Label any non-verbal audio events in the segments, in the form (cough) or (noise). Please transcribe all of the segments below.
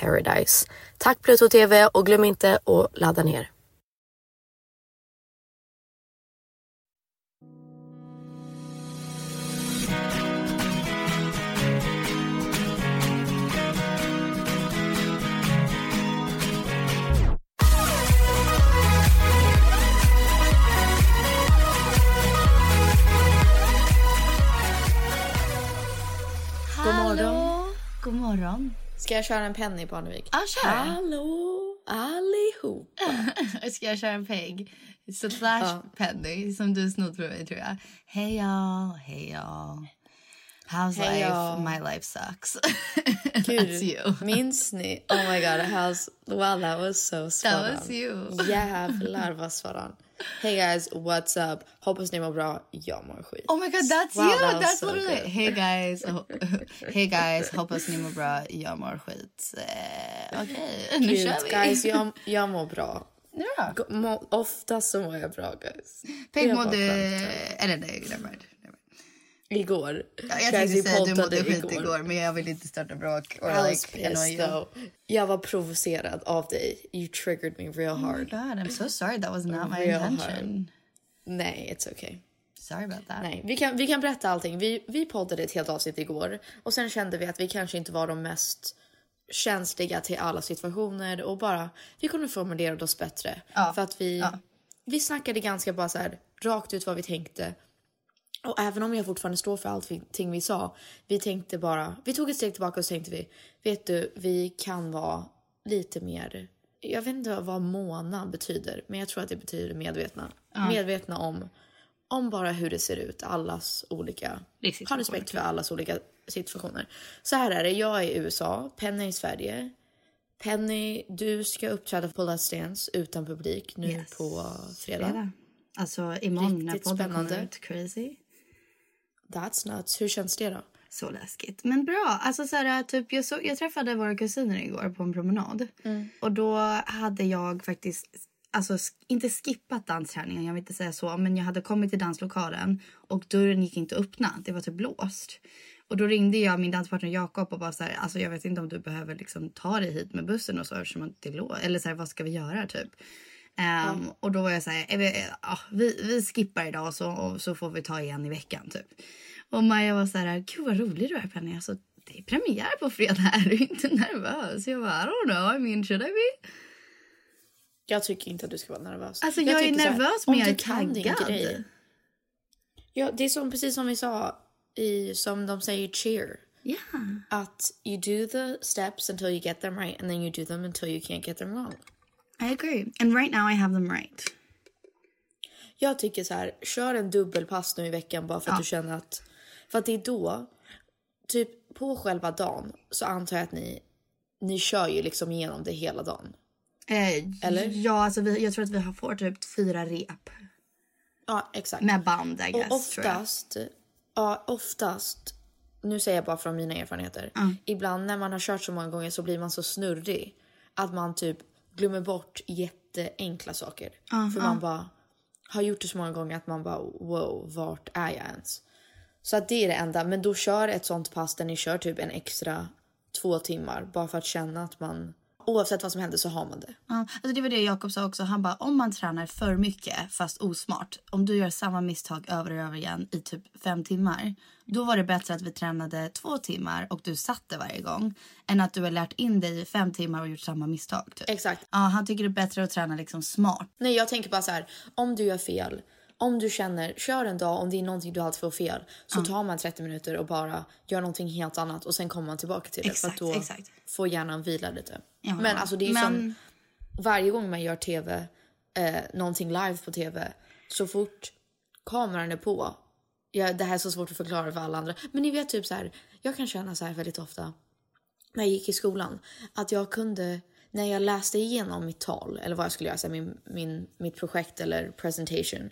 paradise. Tack Pluto TV och glöm inte att ladda ner. God morgon. God morgon. Ska jag köra en penny på Annevik? Ja, kör. Hallå allihopa. (laughs) Ska jag köra en peg? Slash penny som du snott från mig tror jag. Hej y'all, hej y'all. How's Hej, life? y'all. My life sucks. (laughs) That's you. minns ni? Oh my god, how's... Wow, that was so spot That was you. Jävlar vad spot on. Hey guys, what's up? Hoppas ni mår bra. Jag mår skit. Oh my god, that's Wow, you! that that's so literally good. Hey guys, (laughs) hey guys, hoppas ni mår bra. Jag mår skit. Eh, Okej, nu Gud, kör vi. guys, jag, (laughs) jag mår bra. Ja. Må, ofta så mår jag bra guys. Peg mådde... skönt. Eller nej, never mind. Igår. Ja, Jag tänkte säga att du mådde skit igår men jag vill inte starta bråk. Or I was like, pissed you. though. Jag var provocerad av dig. You triggered me real Oh my hard. god, I'm so sorry. That was not my Real intention. Nej, it's okay. Sorry about that. Nej, vi kan, vi kan berätta allting. Vi, vi poddade ett helt avsnitt igår och sen kände vi att vi kanske inte var de mest känsliga till alla situationer och bara vi kunde formulera oss bättre. Ja, För att vi, ja. vi snackade ganska bara så här rakt ut vad vi tänkte. Och även om jag fortfarande står för allting vi sa, vi tänkte bara, vi tog ett steg tillbaka och så tänkte vi, vet du, vi kan vara lite mer Jag vet inte vad måna betyder, men jag tror att det betyder medvetna. Medvetna om, om bara hur det ser ut, allas olika... Ha respekt för allas olika situationer. Så här är det, jag är i USA, Penny är i Sverige. Penny, du ska uppträda på Let's Dance utan publik nu Yes. på fredag. Fredag. Alltså imorgon när podden spännande. kommer ut. Crazy. That's nuts. Hur känns det då? Så läskigt. Men bra. Alltså så här, typ, jag, så, jag träffade våra kusiner igår på en promenad. Och då hade jag faktiskt, alltså inte skippat dansträningen, jag vill inte säga så. Men jag hade kommit till danslokalen och dörren gick inte att öppna. Det var typ låst. Och då ringde jag min danspartner Jakob och bara så här, alltså jag vet inte om du behöver liksom ta dig hit med bussen och så eftersom det är låst. Eller så här, vad ska vi göra typ? Ehm, Och då var jag så här, "Eh, vi, ja, vi, vi skippar idag så, så får vi ta igen i veckan typ. Och Maja var så här, gud vad rolig du är Penny. Alltså, det är premiär på fredag, (laughs) är du inte nervös? Jag bara, I don't know, I mean should I be? Jag tycker inte att du ska vara nervös. Alltså, jag är så här, nervös, om men jag är taggad. Ja, det är som, precis som vi sa, i, som de säger cheer. Ja. Att you do the steps until you get them right and then you do them until you can't get them wrong. I agree. And right now I have them right. Jag tycker så här, kör en dubbelpass nu i veckan bara för att du känner att... För att det är då, typ på själva dagen så antar jag att ni, ni kör ju liksom igenom det hela dagen. Eh, Eller? Ja, alltså vi, jag tror att vi har får typ fyra rep. Ja, exakt. Med band, I guess. Och oftast, ja, oftast, nu säger jag bara från mina erfarenheter. Ibland när man har kört så många gånger så blir man så snurrig att man typ glömmer bort jätteenkla saker. För man bara har gjort det så många gånger att man bara wow, vart är jag ens? Så att det är det enda. Men då kör ett sånt pass där ni kör typ en extra två timmar bara för att känna att man oavsett vad som händer så har man det. Ja, alltså det var det Jakob sa också. Han bara, om man tränar för mycket fast osmart. Om du gör samma misstag över och över igen i typ fem timmar. Då var det bättre att vi tränade två timmar och du satte varje gång. Än att du har lärt in dig i fem timmar och gjort samma misstag. Typ. Exakt. Ja, han tycker det är bättre att träna liksom smart. Nej, jag tänker bara så här. Om du gör fel, om du känner, kör en dag, om det är någonting du alltid får fel, så tar man 30 minuter och bara gör någonting helt annat och sen kommer man tillbaka till det. Exakt, för att då exakt. får hjärnan vila lite. Ja, men alltså det är men- som varje gång man gör tv, eh, någonting live på tv, så fort kameran är på, ja, det här är så svårt att förklara för alla andra, men ni vet typ så här, jag kan känna så här väldigt ofta när jag gick i skolan att jag kunde, när jag läste igenom mitt tal eller vad jag skulle göra, så här, min, min, mitt projekt eller presentation,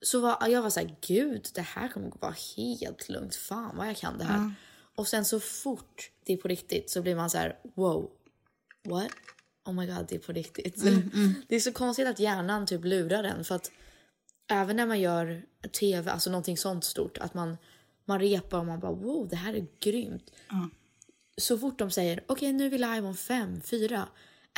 så var jag var så här, gud, det här kommer att vara helt lugnt. Fan vad jag kan det här. Och sen så fort det är på riktigt så blir man så här, wow, what? Oh my god, det är på riktigt. Det är så konstigt att hjärnan typ lurar en för att även när man gör tv, alltså någonting sånt stort, att man, man repar och man bara wow, det här är grymt. Så fort de säger okej, nu är vi live om fem, fyra,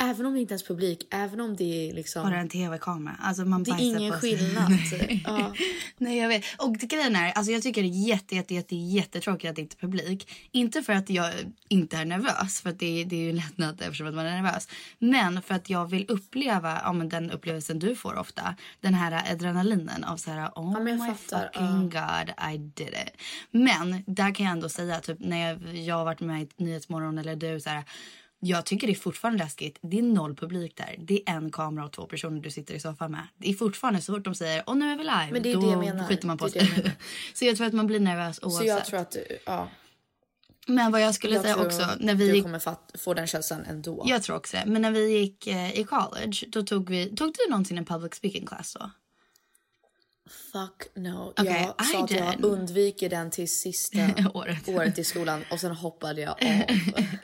även om det inte ens är publik, även om det är liksom... Bara en tv-kamera. Alltså man det är ingen skillnad. (laughs) ja. Nej jag vet. Och grejen är, alltså jag tycker det är jätte, jätte, jätte, jättetråkigt att det inte är publik. Inte för att jag inte är nervös, för att det, är- det är ju en lättnad eftersom att man är nervös. Men för att jag vill uppleva ja, men den upplevelsen du får ofta. Den här adrenalinen av så här, oh jag my fattar, fucking god I did it. Men där kan jag ändå säga, typ när jag, jag har varit med i Nyhetsmorgon eller du så här. Jag tycker det är fortfarande läskigt. Det är noll publik där. Det är en kamera och två personer du sitter i soffan med. Det är fortfarande så fort de säger och nu är vi live. Men det är då det jag menar. skiter man på Det det sig. menar. (laughs) så jag tror att man blir nervös Så oavsett. jag tror att du, ja, Men vad jag skulle jag säga också. När vi du kommer fatt, få den känslan ändå. jag tror också det. Men när vi gick eh, i college. Då tog vi. Tog du någonsin en public speaking class då? Fuck no. Okej, jag sa I att jag undviker den till sista (laughs) Året. året i skolan och sen hoppade jag av.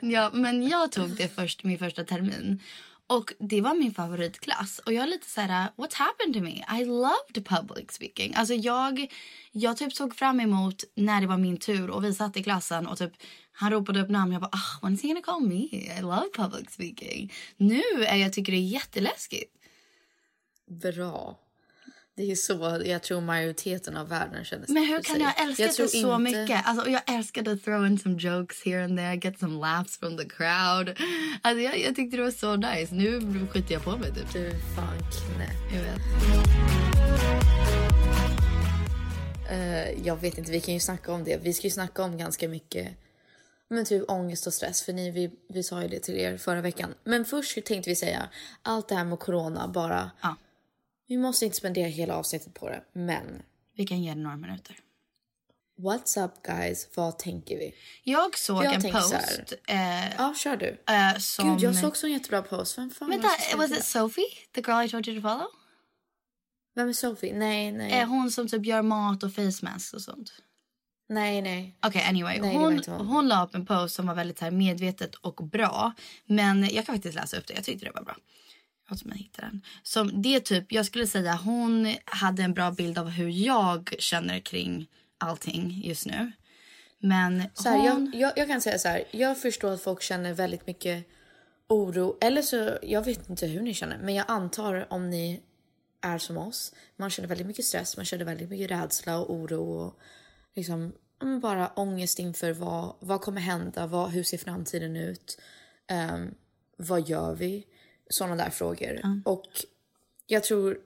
(laughs) Ja, men jag tog det först min första termin. Och det var min favoritklass. Och jag är lite så här, what's happened to me? I loved public speaking. Alltså jag, jag typ såg fram emot när det var min tur och vi satt i klassen och typ han ropade upp namn. Jag bara, ah, when is he gonna call me? I love public speaking. Nu är jag tycker det är jätteläskigt. Bra. Det är så jag tror majoriteten av världen känner Men hur sig. kan jag älska Jag det tror så inte- mycket? Alltså, jag älskade att throw in some jokes here and there, get some laughs from the crowd. Alltså, jag, jag tyckte det var så nice. Nu skiter jag på mig typ. Du är fan knäpp. Jag vet. Eh, jag vet inte, vi kan ju snacka om det. Vi ska ju snacka om ganska mycket Men typ ångest och stress, för ni, vi, vi sa ju det till er förra veckan. Men först tänkte vi säga, allt det här med corona bara... Ja. Vi måste inte spendera hela avsnittet på det, men... Vi kan ge det några minuter. What's up guys? Vad tänker vi? Jag såg Jag en post. så här. eh, Ja, kör du. eh, som... Gud, jag såg också en jättebra post. Vem fan Vänta, was it? Sophie? The girl I told you to follow? Vem är Sophie? Nej, nej. Eh, hon som typ gör mat och face masks och sånt. Nej, nej. Okej, anyway. Nej, hon, hon. hon la upp en post som var väldigt här, medvetet och bra. Men jag kan faktiskt läsa upp det. Jag tyckte det var bra. Som jag hittar den. Som det typ, jag skulle säga hon hade en bra bild av hur jag känner kring allting just nu. Men Så här, hon... jag, jag, jag kan säga så här. Jag förstår att folk känner väldigt mycket oro. Eller så, jag vet inte hur ni känner. Men jag antar om ni är som oss. Man känner väldigt mycket stress. Man känner väldigt mycket rädsla och oro. Och liksom men bara ångest inför vad, vad kommer hända? Vad, hur ser framtiden ut? Ehm, vad gör vi? Sådana där frågor. Och jag tror...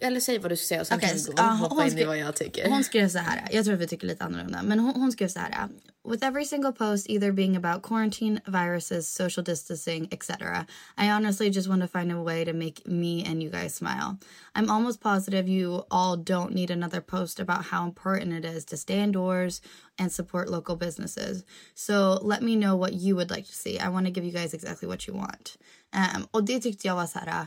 Eller säg vad du ska säga och sen Okej, kan så- du hoppa hon in i skrev- vad jag tycker. Hon skrev så här, jag tror att vi tycker lite annorlunda, men hon, hon skrev så här. With every single post either being about quarantine, viruses, social distancing, etc. I honestly just want to find a way to make me and you guys smile. I'm almost positive you all don't need another post about how important it is to stay indoors and support local businesses. So let me know what you would like to see. I want to give you guys exactly what you want. Um, och det tyckte jag var så här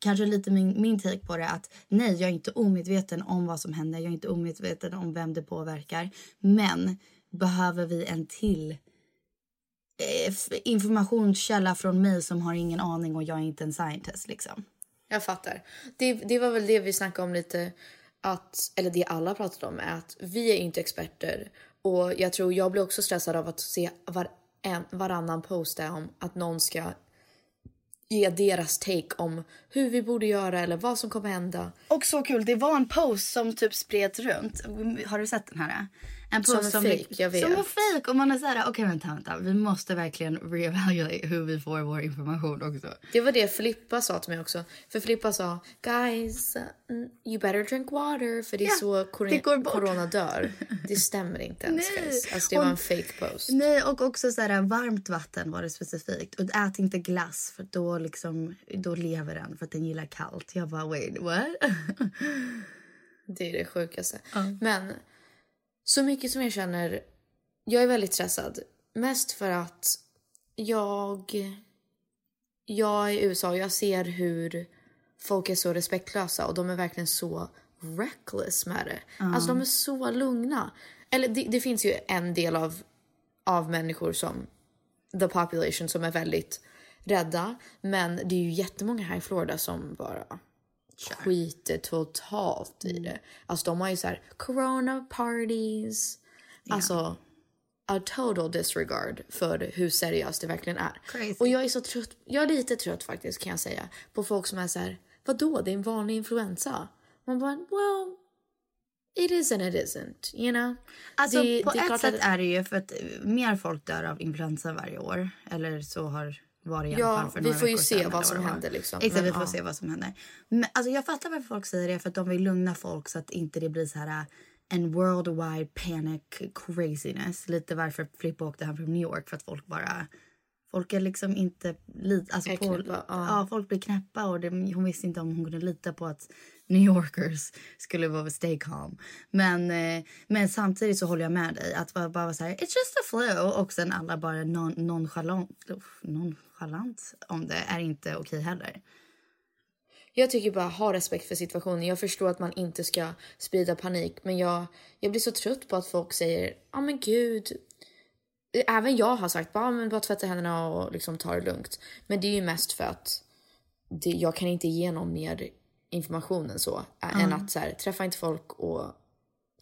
kanske lite min, min take på det att nej, jag är inte omedveten om vad som händer. Jag är inte omedveten om vem det påverkar. Men behöver vi en till eh, informationskälla från mig som har ingen aning och jag är inte en scientist liksom. Jag fattar. Det, det var väl det vi snackade om lite. Att, eller det alla pratade om är att vi är inte experter. Och jag tror jag blir också stressad av att se var, en, varannan post är om att någon ska ge deras take om hur vi borde göra eller vad som kommer hända. Och så kul, det var en post som typ spreds runt. Har du sett den här? En Som en fake, jag vet. Som en fake. Och man är så här, okej vänta, vänta. Vi måste verkligen reevaluate (laughs) hur vi får vår information också. Det var det Filippa sa till mig också. För Filippa sa guys, mm, you better drink water för det är Ja, så bort. corona dör. (laughs) Det stämmer inte ens guys. Alltså det Och- var en fake post. Nej, och också så här, varmt vatten var det specifikt. Och ät inte glass för då, liksom, då lever den för att den gillar kallt. Jag bara wait, what? (laughs) Det är det sjukaste. Men så mycket som jag känner, jag är väldigt stressad. Mest för att jag, jag är i USA och jag ser hur folk är så respektlösa och de är verkligen så reckless med det. Alltså de är så lugna. Eller det, det finns ju en del av, av människor som the population som är väldigt rädda. Men det är ju jättemånga här i Florida som bara skiter totalt i det. Alltså de har ju så här corona parties. Alltså a total disregard för hur seriöst det verkligen är. Crazy. Och jag är så trött, jag är lite trött faktiskt kan jag säga, på folk som är så här, vadå det är en vanlig influensa? Man bara, well, it is and it isn't, you know? Alltså Det- på det ett sätt att- är det ju för att mer folk dör av influensa varje år. Eller så har i alla Ja, fall för vi får ju se vad som det var. händer, liksom. Exakt, Men, vi får ja. se vad som händer. Men, alltså, jag fattar varför folk säger det. För att de vill lugna folk så att inte det blir så här en worldwide panic craziness. Lite varför Flippa åkte hem från New York. För att folk bara... Folk är liksom inte... Lit, alltså på, knäppa, ja. ja. folk blir knäppa och det, hon visste inte om hon kunde lita på att New Yorkers skulle vara stay calm. Men, eh, men samtidigt så håller jag med dig. Att bara, bara så här, it's just a flu. Och sen alla bara non, nonchalant, uff, nonchalant om det är inte okej heller. Jag tycker bara ha respekt för situationen. Jag förstår att man inte ska sprida panik. Men jag, jag blir så trött på att folk säger, ja ah, men gud. Även jag har sagt, bara, men bara tvätta händerna och liksom ta det lugnt. Men det är ju mest för att det, jag kan inte ge någon mer information än så. ä- Än att så här, träffa inte folk och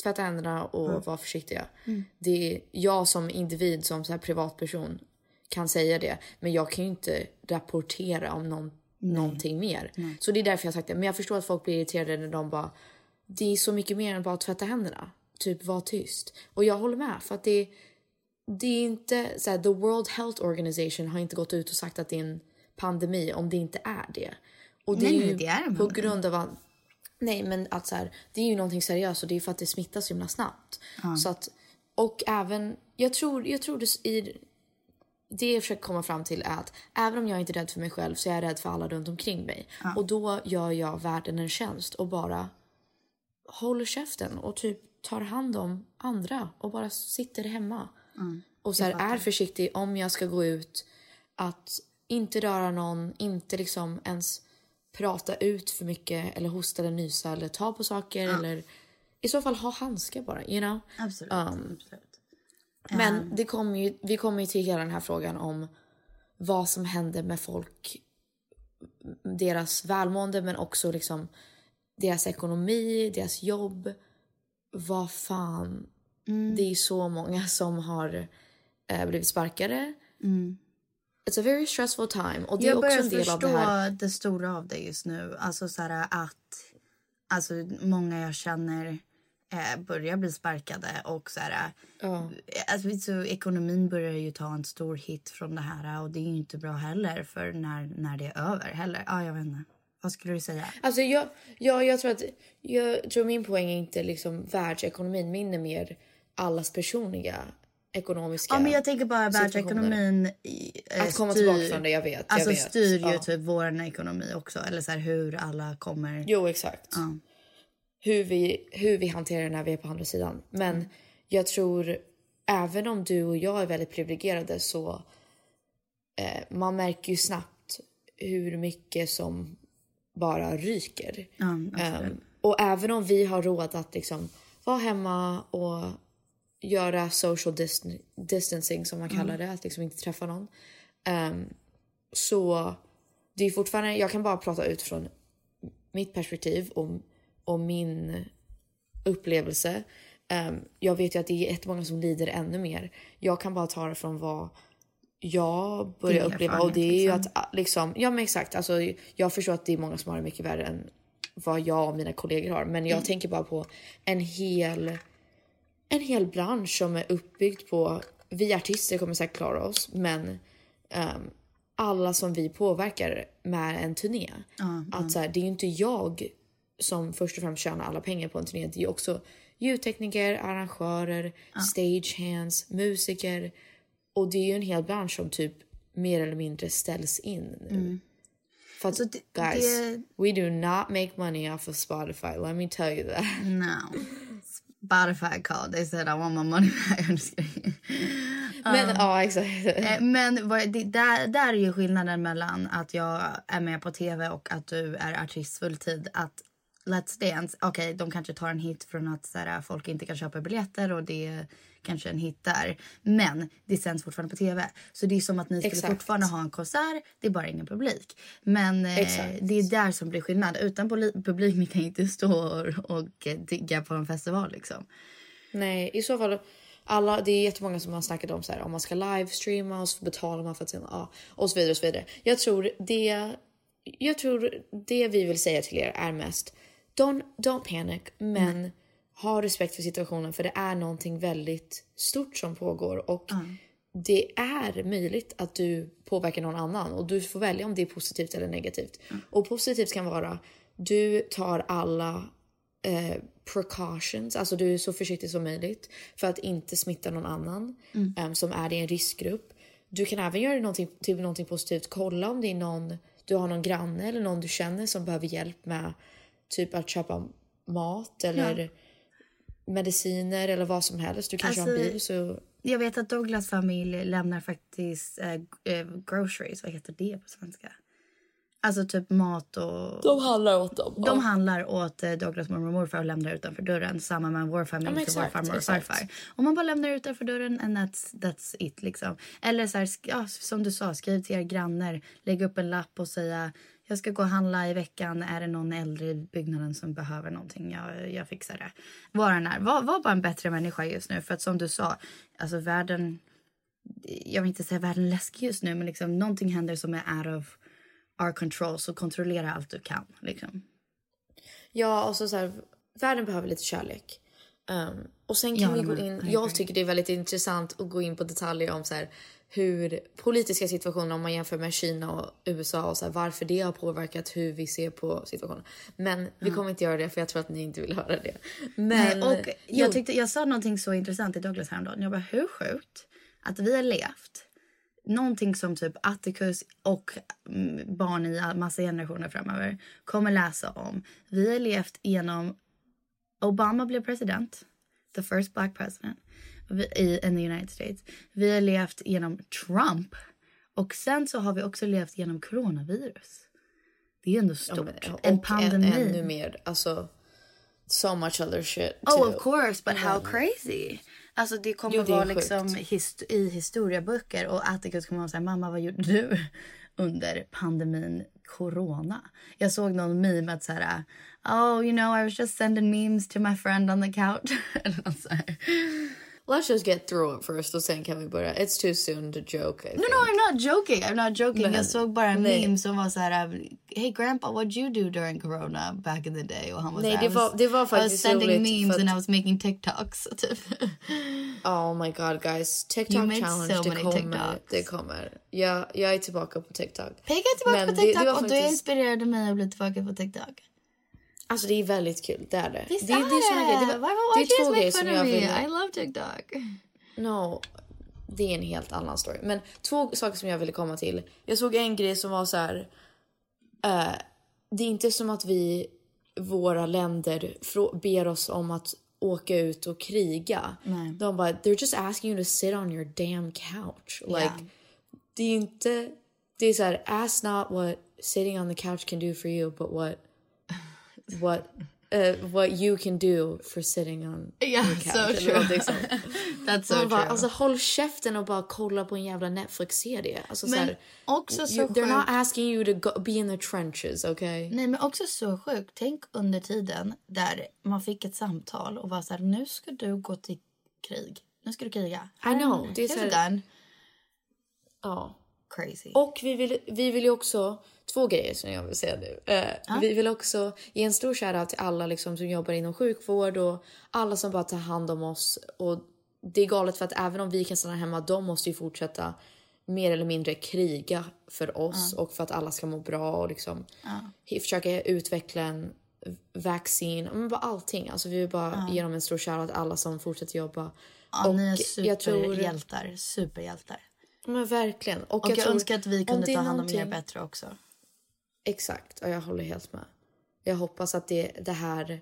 tvätta händerna och vara försiktiga. Det är jag som individ, som så här privatperson kan säga det. Men jag kan ju inte rapportera om någon, någonting mer. Så det är därför jag har sagt det. Men jag förstår att folk blir irriterade när de bara, det är så mycket mer än bara att tvätta händerna. Typ var tyst. Och jag håller med för att det, det är inte så här, the World Health Organization har inte gått ut och sagt att det är en pandemi om det inte är det. Och det Nej, är nej, ju det är på grund av att Nej, men att så här, det är ju någonting seriöst och det är för att det smittas så himla snabbt. Så att, och även jag tror, jag tror det, i, det jag försöker komma fram till är att även om jag inte är rädd för mig själv så är jag rädd för alla runt omkring mig. Och då gör jag världen en tjänst och bara håller käften och typ tar hand om andra och bara sitter hemma. och så här, är försiktig om jag ska gå ut att inte röra någon, inte liksom ens prata ut för mycket eller hosta eller nysa eller ta på saker eller i så fall ha handskar bara, you know? Absolut. Um, absolut. Men det kommer ju, vi kommer ju till hela den här frågan om vad som händer med folk, deras välmående men också liksom deras ekonomi, deras jobb. Vad fan. Det är så många som har eh, blivit sparkade. It's a very stressful time. Och det är jag också börjar en del förstå av det här. det stora av det just nu. Alltså så här att alltså, många jag känner eh, börjar bli sparkade och så här, Ja. alltså, så ekonomin börjar ju ta en stor hit från det här och det är ju inte bra heller för när, när det är över heller. Ja, jag vet inte. Vad skulle du säga? Alltså jag, jag, jag tror att jag tror min poäng är inte liksom världsekonomin. Min är mer allas personliga ekonomiska Ja, men jag tänker bara världsekonomin eh, Att komma tillbaka från det, jag vet, jag Alltså vet. styr ju Ja. typ vår ekonomi också. Eller så här hur alla kommer... Jo, exakt. Ja. Hur, vi, hur vi hanterar det när vi är på andra sidan. Men Mm. jag tror, även om du och jag är väldigt privilegierade så eh, man märker ju snabbt hur mycket som bara ryker. Absolut. Ehm, och även om vi har råd att liksom vara hemma och göra social distan- distancing som man kallar det, att liksom inte träffa någon. ehm, så det är fortfarande, jag kan bara prata ut från mitt perspektiv och, och min upplevelse. Ehm, jag vet ju att det är jättemånga som lider ännu mer. Jag kan bara ta det från vad jag börjar uppleva och det är ju erfarenhet, att ah, liksom, ja men exakt, alltså, jag förstår att det är många som har det mycket värre än vad jag och mina kollegor har. Men jag tänker bara på en hel, en hel bransch som är uppbyggd på, vi artister kommer säkert klara oss, men ehm, alla som vi påverkar med en turné. att så här, det är ju inte jag som först och främst tjänar alla pengar på en turné. Det är ju också ljudtekniker, arrangörer, stagehands, musiker. Och det är ju en hel bransch som typ mer eller mindre ställs in nu. För att, det- guys, det- we do not make money off of Spotify. Let me tell you that. (laughs) No. Spotify called. They said I want my money back. (laughs) I'm just kidding. Men ja, exakt. Eh, Men det, där, där är ju skillnaden mellan att jag är med på tv och att du är artist fulltid. Att Let's Dance, okej de kanske tar en hit från att så här, folk inte kan köpa biljetter och det är kanske en hit där. Men det sänds fortfarande på tv. Så det är som att ni skulle Exakt. fortfarande ha en konsert, det är bara ingen publik. Men eh, det är där som blir skillnad. Utan publik ni kan inte stå och, och digga på en festival liksom. Nej, i så fall. Alla, det är jättemånga som har snackat om så här, om man ska livestreama och så betalar man för att sen, ja, och så vidare och så vidare. Jag tror det, jag tror det vi vill säga till er är mest don't, don't panic, men ha respekt för situationen för det är någonting väldigt stort som pågår och det är möjligt att du påverkar någon annan och du får välja om det är positivt eller negativt. Och positivt kan vara du tar alla eh, precautions, alltså du är så försiktig som möjligt för att inte smitta någon annan em, som är i en riskgrupp. Du kan även göra det någonting, till någonting positivt. Kolla om det är någon, du har någon granne eller någon du känner som behöver hjälp med typ att köpa mat eller mediciner eller vad som helst. Du kanske har en Alltså, bil så Jag vet att Douglas familj lämnar faktiskt eh, groceries. Vad heter det på svenska? Alltså typ mat och... de handlar åt dem. De handlar åt eh, Douglas mormor och morfar och lämnar utanför dörren. Samma med vår familj Ja, till vår exakt, farmor och exakt. farfar. Och man bara lämnar utanför dörren and that's, that's it liksom. Eller så här, ja, som du sa, skriv till er grannar. Lägg upp en lapp och säga jag ska gå och handla i veckan. Är det någon äldre i byggnaden som behöver någonting? Jag, jag fixar det. Var den är. Var, var bara en bättre människa just nu. För att som du sa, alltså världen... Jag vill inte säga världen är läskig just nu, men liksom någonting händer som är out of our control. Så kontrollera allt du kan. Liksom. Ja, och så, så här, världen behöver lite kärlek. Um, och sen kan Ja, vi gå in, jag tycker det är väldigt intressant att gå in på detaljer om så här, hur politiska situationer om man jämför med Kina och USA och så här, varför det har påverkat hur vi ser på situationen. Men vi kommer inte göra det för jag tror att ni inte vill höra det. Men Nej, och jag, tyckte, jag sa någonting så intressant till Douglas häromdagen. Jag bara, hur sjukt att vi har levt någonting som typ Atticus och mm, barn i massa generationer framöver kommer läsa om. Vi har levt genom Obama blev president, the first black president vi- i in the United States. Vi har levt genom Trump och sen så har vi också levt genom coronavirus. Det är ändå ja, stort. och en pandemi. Än, ännu mer. Alltså, so much other shit. Oh, too. of course, but how crazy? Alltså det kommer Jo, det vara liksom hist- i historieböcker och Atticus kommer att säga mamma vad gjorde du (laughs) under pandemin corona? Jag såg någon meme att så här oh you know I was just sending memes to my friend on the couch. (laughs) Eller något så här. Let's just get through it first och sen kan vi börja. It's too soon to joke. I No, think. no, I'm not joking. I'm not joking. Men- jag såg bara en nej. meme som var så här, hey grandpa, what you do during corona back in the day? Och han var Nej, här, det var- det var I was faktiskt sending memes för and att- I was making TikToks. (laughs) Typ. Oh my god guys. You TikTok make challenge, so det kommer. TikToks. Det kommer. Jag, jag är tillbaka på TikTok. Pegga är tillbaka Men på det- TikTok det var och du faktiskt- inspirerade mig att bli tillbaka på TikTok. Alltså det är väldigt kul, det är det. Visst det, det är såna grejer. Det, var- Why, why, det är två grejer som jag vill... I love TikTok. No, det är en helt annan story. Men två saker som jag ville komma till. Jag såg en grej som var så här. eh, det är inte som att vi, våra länder, ber oss om att åka ut och kriga. Nej. De bara, they're just asking you to sit on your damn couch. Like, Ja. det är inte, det är så här, ask not what sitting on the couch can do for you, but what, what, uh, what you can do for sitting on Yeah, your couch. so true. sånt. (laughs) That's so bara, true. alltså håll käften och bara kolla på en jävla Netflix-serie. Alltså, Men så här, också så you, they're not sjukt. asking you to go, be in the trenches, okay? Nej, men också så sjukt. Tänk under tiden där man fick ett samtal och var så här, nu ska du gå till krig. Nu ska du kriga. I know, det är Here's så a här- gun. Ja. Crazy. Och vi vill, vi vill ju också, två grejer som jag vill säga nu. Eh, Vi vill också ge en stor shoutout till alla liksom, som jobbar inom sjukvård och alla som bara tar hand om oss. Och det är galet för att även om vi kan stanna hemma, de måste ju fortsätta mer eller mindre kriga för oss och för att alla ska må bra och liksom försöka utveckla en vaccin, men bara allting. Alltså vi vill bara ge dem en stor shoutout alla som fortsätter jobba. ja, ni är jag tror- superhjältar. Men verkligen. Och, Och jag, tror, önskar att vi kunde ta hand om er någonting- bättre också. Exakt, och jag håller helt med. Jag hoppas att det, det här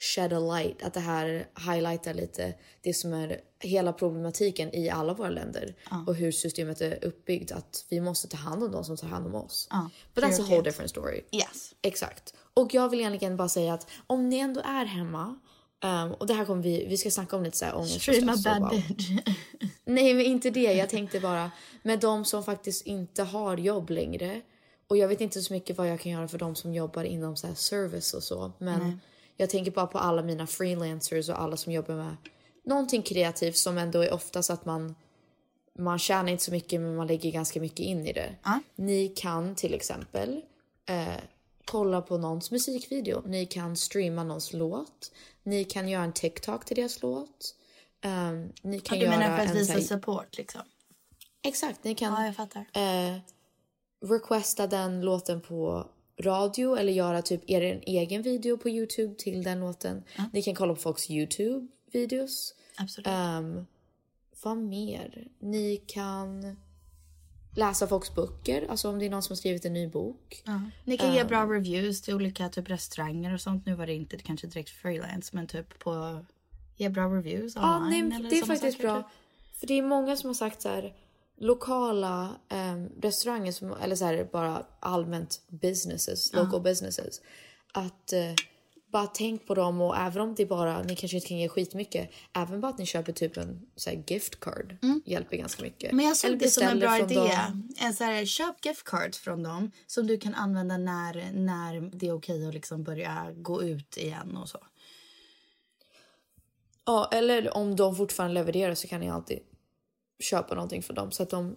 shed a light, att det här highlightar lite det som är hela problematiken i alla våra länder och hur systemet är uppbyggt. Att vi måste ta hand om de som tar hand om oss. Ja, But that's a whole different story. Yes. Exakt. Och jag vill egentligen bara säga att om ni ändå är hemma ehm, och det här kommer vi, vi ska snacka om lite så här ångest och Stream a stress och bad bitch. (laughs) Nej, men inte det. Jag tänkte bara med de som faktiskt inte har jobb längre. Och jag vet inte så mycket vad jag kan göra för de som jobbar inom så här service och så. Men jag tänker bara på alla mina freelancers och alla som jobbar med någonting kreativt som ändå är oftast att man man tjänar inte så mycket men man lägger ganska mycket in i det. Ni kan till exempel eh, kolla på någons musikvideo. Ni kan streama någons låt. Ni kan göra en TikTok till deras låt. Um, ni kan du göra menar för att visa support liksom? Exakt, ni kan Ja, jag fattar. eh, requesta den låten på radio eller göra typ er en egen video på Youtube till den låten. Ni kan kolla på folks Youtube-videos. Absolut. Um, vad mer? Ni kan läsa folks böcker, alltså om det är någon som har skrivit en ny bok. Ja. Ni kan ge bra reviews till olika typ restauranger och sånt. Nu var det inte kanske direkt freelance men typ på ge bra reviews Ja, online. nej, eller det är faktiskt saker, bra. För det är många som har sagt så här lokala em, restauranger som, eller så här bara allmänt businesses, local businesses. Att eh, bara tänk på dem och även om det bara, ni kanske inte kan ge skitmycket, även bara att ni köper typ en så här gift card hjälper ganska mycket. Mm. Men jag såg Eller det som en bra idé. dem. En så här, köp gift cards från dem som du kan använda när, när det är okej att liksom börja gå ut igen och så. Ja, eller om de fortfarande levererar så kan ni alltid köpa någonting för dem så att de,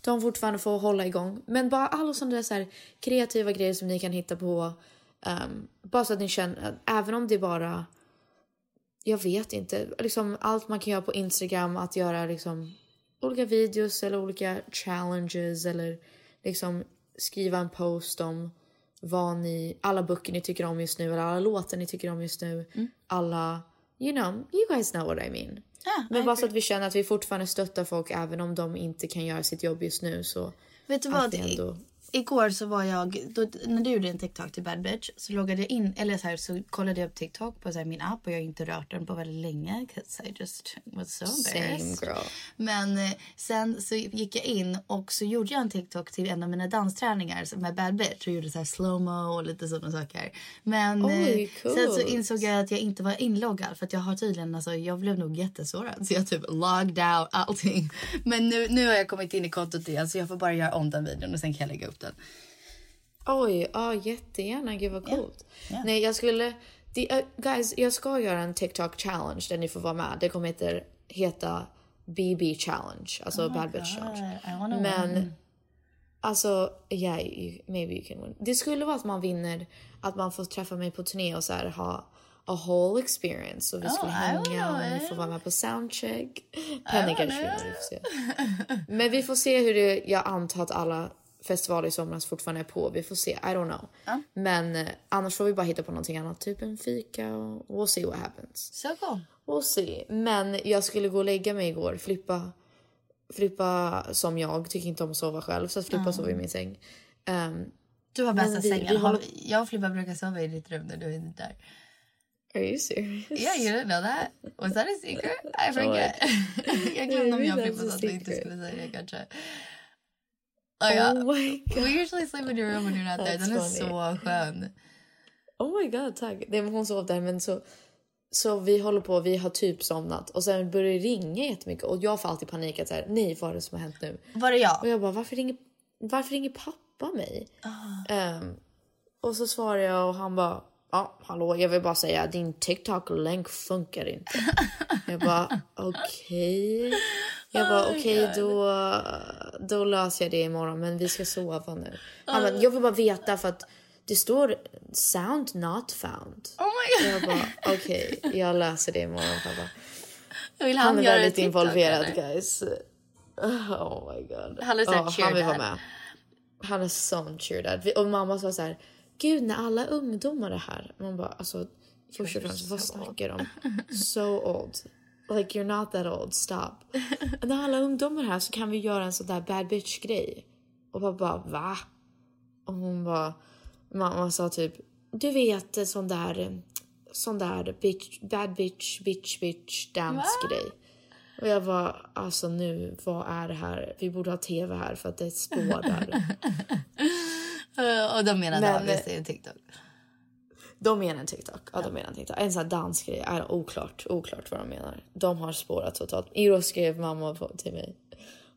de fortfarande får hålla igång. Men bara alla sådana där så här kreativa grejer som ni kan hitta på. Ehm, bara så att ni känner, att även om det är bara, jag vet inte, liksom allt man kan göra på Instagram, att göra liksom olika videos eller olika challenges eller liksom skriva en post om vad ni, alla böcker ni tycker om just nu eller alla låtar ni tycker om just nu. Alla, you know, you guys know what I mean. Men bara så att vi känner att vi fortfarande stöttar folk även om de inte kan göra sitt jobb just nu så Vet du vad? ändå... Igår så var jag, då, när du gjorde en TikTok till Bad Bitch så loggade jag in, eller så här så kollade jag upp TikTok på så här, min app och jag har inte rört den på väldigt länge 'cause I just was so embarrassed. Men eh, sen så gick jag in och så gjorde jag en TikTok till en av mina dansträningar med Bad Bitch och gjorde så här slow-mo och lite sådana saker. Men Oj, eh, sen så insåg jag att jag inte var inloggad för att jag har tydligen, alltså jag blev nog jättesårad så jag typ logged out allting. Men nu, nu har jag kommit in i kontot igen så jag får bara göra om den videon och sen kan jag lägga upp den. Oj, ja jättegärna. Gud vad coolt. Nej, jag skulle... The, uh, guys, jag ska göra en TikTok challenge där ni får vara med. Det kommer heter, heta BB challenge, alltså Oh Bad Bitch challenge. Men win. alltså, yeah, you, maybe you can win. Det skulle vara att man vinner, att man får träffa mig på turné och så här ha a whole experience. Så vi Oh, skulle hänga och ni får vara med på soundcheck. Penny kanske vi får se. (laughs) Men vi får se hur det... Jag antar att alla festivaler i somras fortfarande är på. Vi får se. I don't know. Men eh, annars får vi bara hitta på någonting annat. Typ en fika och we'll see what happens. Så cool. We'll see. Men jag skulle gå och lägga mig igår. Flippa, Flippa som jag tycker inte om att sova själv. Så att Flippa Mm. sover i min säng. Ehm, Du har bästa vi- sängen. vi håller- Jag och Filippa brukar sova i ditt rum när du är inte där. are you serious? Yeah, you didn't know that? Was that a secret? I forget. (laughs) jag glömde om jag och Filippa sa att vi inte skulle säga det kanske. Oh, ja. Oh my god. We usually sleep in your room when you're not there. That's Den är funny. så skön. Oh my god, tack. Nej, men hon sov där men så, så vi håller på, vi har typ somnat och sen börjar det ringa jättemycket och jag får alltid panik att så här, nej vad är det som har hänt nu? Var det jag? Och jag bara varför ringer, varför ringer pappa mig? Ehm, och så svarar jag och han bara ja hallå jag vill bara säga din TikTok-länk funkar inte. (laughs) jag bara okej. Jag bara okej då, då löser jag det imorgon men vi ska sova nu. Han bara, jag vill bara veta för att det står sound not found. Oh my god. Jag bara okej jag löser det imorgon pappa. Vill Han, han, är väldigt TikTok, involverad eller? guys. Oh my god. Han är så här Ja, han vill vara med. Han är sån cheer dad. Vi- Och mamma sa så här, gud när alla ungdomar är här. Man bara alltså först och främst vad snackar de? (laughs) So old. Like you're not that old, stop. när alla ungdomar är här så kan vi göra en sån där bad bitch grej. Och pappa bara va? Och hon bara, mamma sa typ, du vet en sån där, sån där bitch, bad bitch, bitch, bitch dance grej. Och jag var alltså nu, vad är det här? Vi borde ha tv här för att det är ett spår där. Uh, (laughs) och de menade Men- obviously TikTok. De menar en TikTok. Ja, de menar en TikTok. En sån här dansgrej. Är oklart, oklart vad de menar. De har spårat totalt. Iro skrev mamma på, till mig.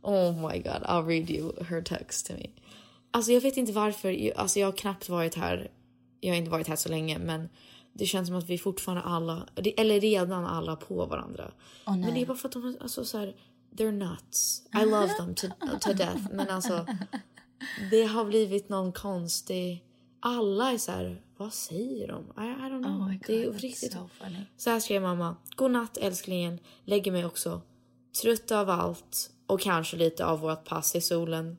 Oh my god, I'll read you her text to me. Alltså jag vet inte varför. Alltså jag har knappt varit här. Jag har inte varit här så länge men det känns som att vi fortfarande alla, eller redan alla på varandra. Åh, men det är bara för att de alltså så här, they're nuts. I love them to, to death. Men alltså (laughs) det har blivit någon konstig... Alla är så här, vad säger de? I, I don't know. Oh God, det är riktigt... so funny. Så här skrev mamma. God natt älsklingen. Lägger mig också. Trött av allt och kanske lite av vårt pass i solen.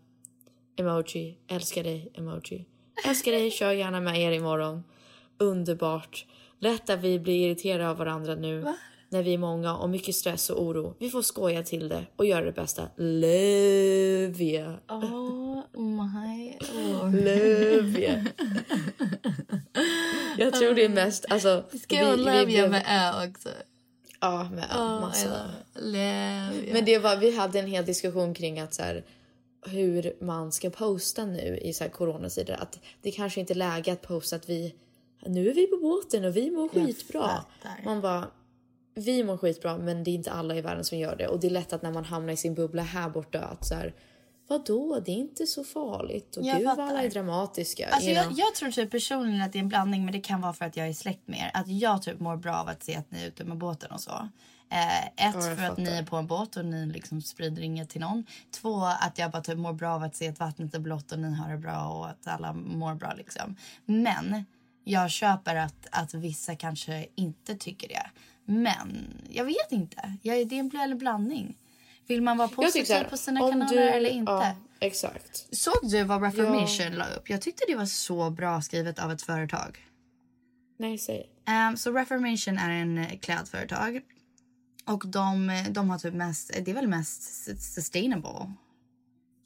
Emoji. Älskar dig. Emoji. Älskar dig. Kör gärna med er imorgon. Underbart. Lätt att vi blir irriterade av varandra nu. När vi är många och mycket stress och oro. Vi får skoja till det och göra det bästa. Love you. Oh my lord. Love you. Jag tror det är mest... Alltså, Ska jag love you blev- med ä också? Ja, med Oh, I massa. love. Men det var, vi hade en hel diskussion kring att så här, hur man ska posta nu i så här coronatider. Att det kanske inte är läge att posta att vi nu är vi på båten och vi mår skitbra. Man bara vi mår skitbra men det är inte alla i världen som gör det och det är lätt att när man hamnar i sin bubbla här borta att så här vadå det är inte så farligt och Jag gud vad fattar. alla är dramatiska. Alltså jag, jag tror typ personligen att det är en blandning men det kan vara för att jag är släkt med er. Att jag typ mår bra av att se att ni är ute med båten och så. Eh, ett, jag för att ni är på en båt och ni liksom sprider inget till någon. Två, att jag bara typ mår bra av att se att vattnet är blått och ni har det bra och att alla mår bra liksom. Men jag köper att, att vissa kanske inte tycker det. Men jag vet inte. Jag, det är en bl- en blandning. Vill man vara positiv här, på sina kanaler du- eller inte? Ja, exakt. Såg du vad Reformation la upp? Jag tyckte det var så bra skrivet av ett företag. Nej, säg. Um, så Reformation är en eh, klädföretag. Och de, eh, de har typ mest, det är väl mest sustainable.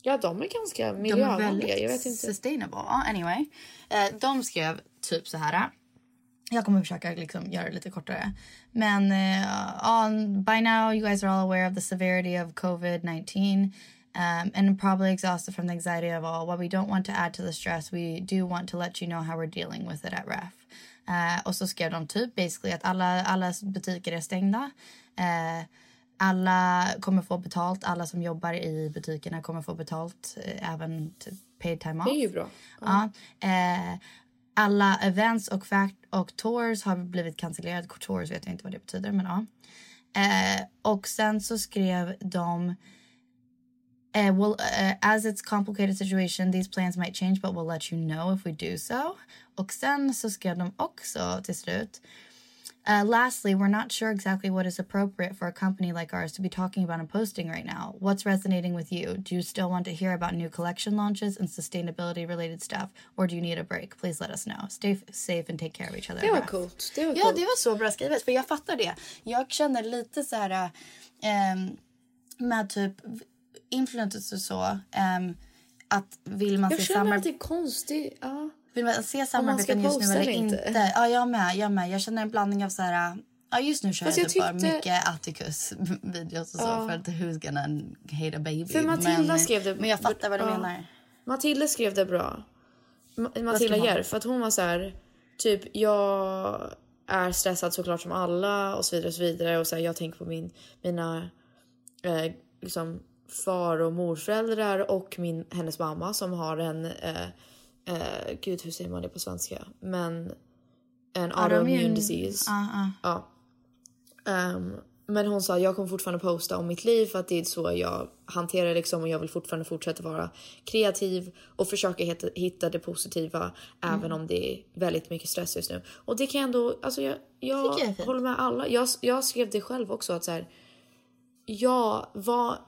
Ja, de är ganska miljövänliga. Jag vet inte. sustainable. Ja, anyway. Eh, de skrev typ så här. Jag kommer försöka liksom göra det lite kortare. Men uh, on, by now you guys are all aware of the severity of COVID-19 um, and probably exhausted from the anxiety of all. While we don't want to add to the stress, we do want to let you know how we're dealing with it at REF. Eh, och så skrev de typ basically att alla, alla butiker är stängda. Eh, alla kommer få betalt. Alla som jobbar i butikerna kommer få betalt. Eh, även typ paid time off. Det är ju bra. Ja. Eh, alla events och, fact- och tours har blivit cancellerade. Tours vet jag inte vad det betyder, men ja. Eh, och sen så skrev de... Uh, well, uh, as it's complicated situation, these plans might change, but we'll let you know if we do so. Och sen så skrev de också till slut. Uh, lastly, we're not sure exactly what is appropriate for a company like ours to be talking about and posting right now. What's resonating with you? Do you still want to hear about new collection launches and sustainability related stuff? Or do you need a break? Please let us know. Stay safe and take care of each other. Det var coolt. Det var Ja, coolt. det var så bra skrivet. För jag fattar det. Jag känner lite så här... ehm, med typ influencers och så. ehm, att vill man Jag se känner att det är konstigt. Ja. Vill man se samarbeten just nu eller inte? inte. Ja, jag med. Jag med. Jag känner en blandning av så här... Ja, just nu kör Fast jag, jag typ tyckte- mycket Atticus-videos (laughs) och så. Ja. För att who's gonna hate a baby? För Matilda men, skrev det... Men jag fattar vad du Ja. menar. Matilda skrev det bra. Ma- Matilda? Järf. Att hon var så här... Typ, jag är stressad såklart som alla och så vidare och så vidare. Och så här, jag tänker på min, mina eh, liksom far och morföräldrar och min, hennes mamma som har en... Eh, eh, gud, hur säger man det på svenska? Men en autoimmune disease. Ja, ja. Ja. Ehm, men hon sa jag kommer fortfarande posta om mitt liv för att det är så jag hanterar liksom och jag vill fortfarande fortsätta vara kreativ och försöka hitta, hitta det positiva även om det är väldigt mycket stress just nu. Och det kan jag ändå, alltså jag, jag jag håller med alla. Jag, jag skrev det själv också att så här, jag var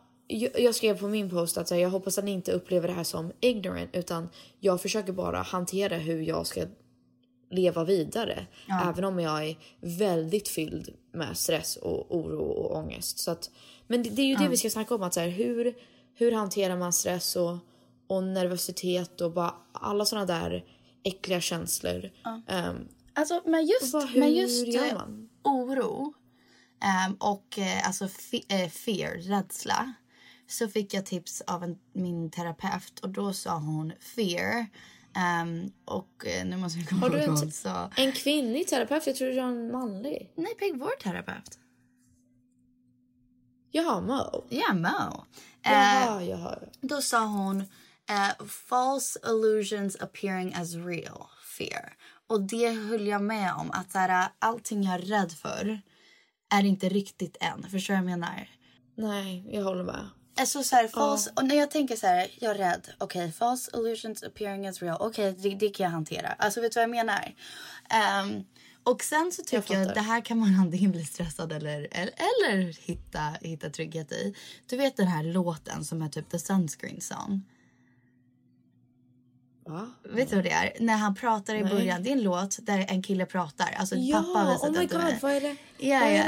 jag, skrev på min post att jag hoppas att ni inte upplever det här som ignorant utan jag försöker bara hantera hur jag ska leva vidare. Även om jag är väldigt fylld med stress och oro och ångest. Så att, men det, det är ju det vi ska snacka om. Att så här, hur, hur hanterar man stress och, och nervositet och bara alla såna där äckliga känslor. Ehm, Alltså, men just, Vad- hur men just gör eh, man? oro ehm, och eh, alltså fe- eh, fear, rädsla så fick jag tips av en, min terapeut och då sa hon fear. ehm, och eh, nu måste jag komma ihåg en vad sa. en kvinnlig terapeut? Jag tror du har en manlig. Nej, Peg, vår terapeut. Jaha, Mo. Ja, Mo. Eh, Jaha, jaha. Då sa hon eh, false illusions appearing as real fear. Och det höll jag med om. Att så här, allting jag är rädd för är inte riktigt än. Förstår du vad jag menar? Nej, jag håller med. Alltså så här, false, och när jag tänker så här, jag är rädd. Okej, false illusions appearing as real. Okej, det, det kan jag hantera. Alltså vet du vad jag menar? Ehm, och sen så tycker jag, fattar. det här kan man (laughs) antingen bli stressad eller, eller, eller hitta, hitta trygghet i. Du vet den här låten som är typ the sunscreen song. Va? Vet du vad det är? När han pratar i Nej. början. Det är en låt där en kille pratar. Alltså Ja, pappa har visat oh my den till god, mig. vad är det? Ja, vad är ja.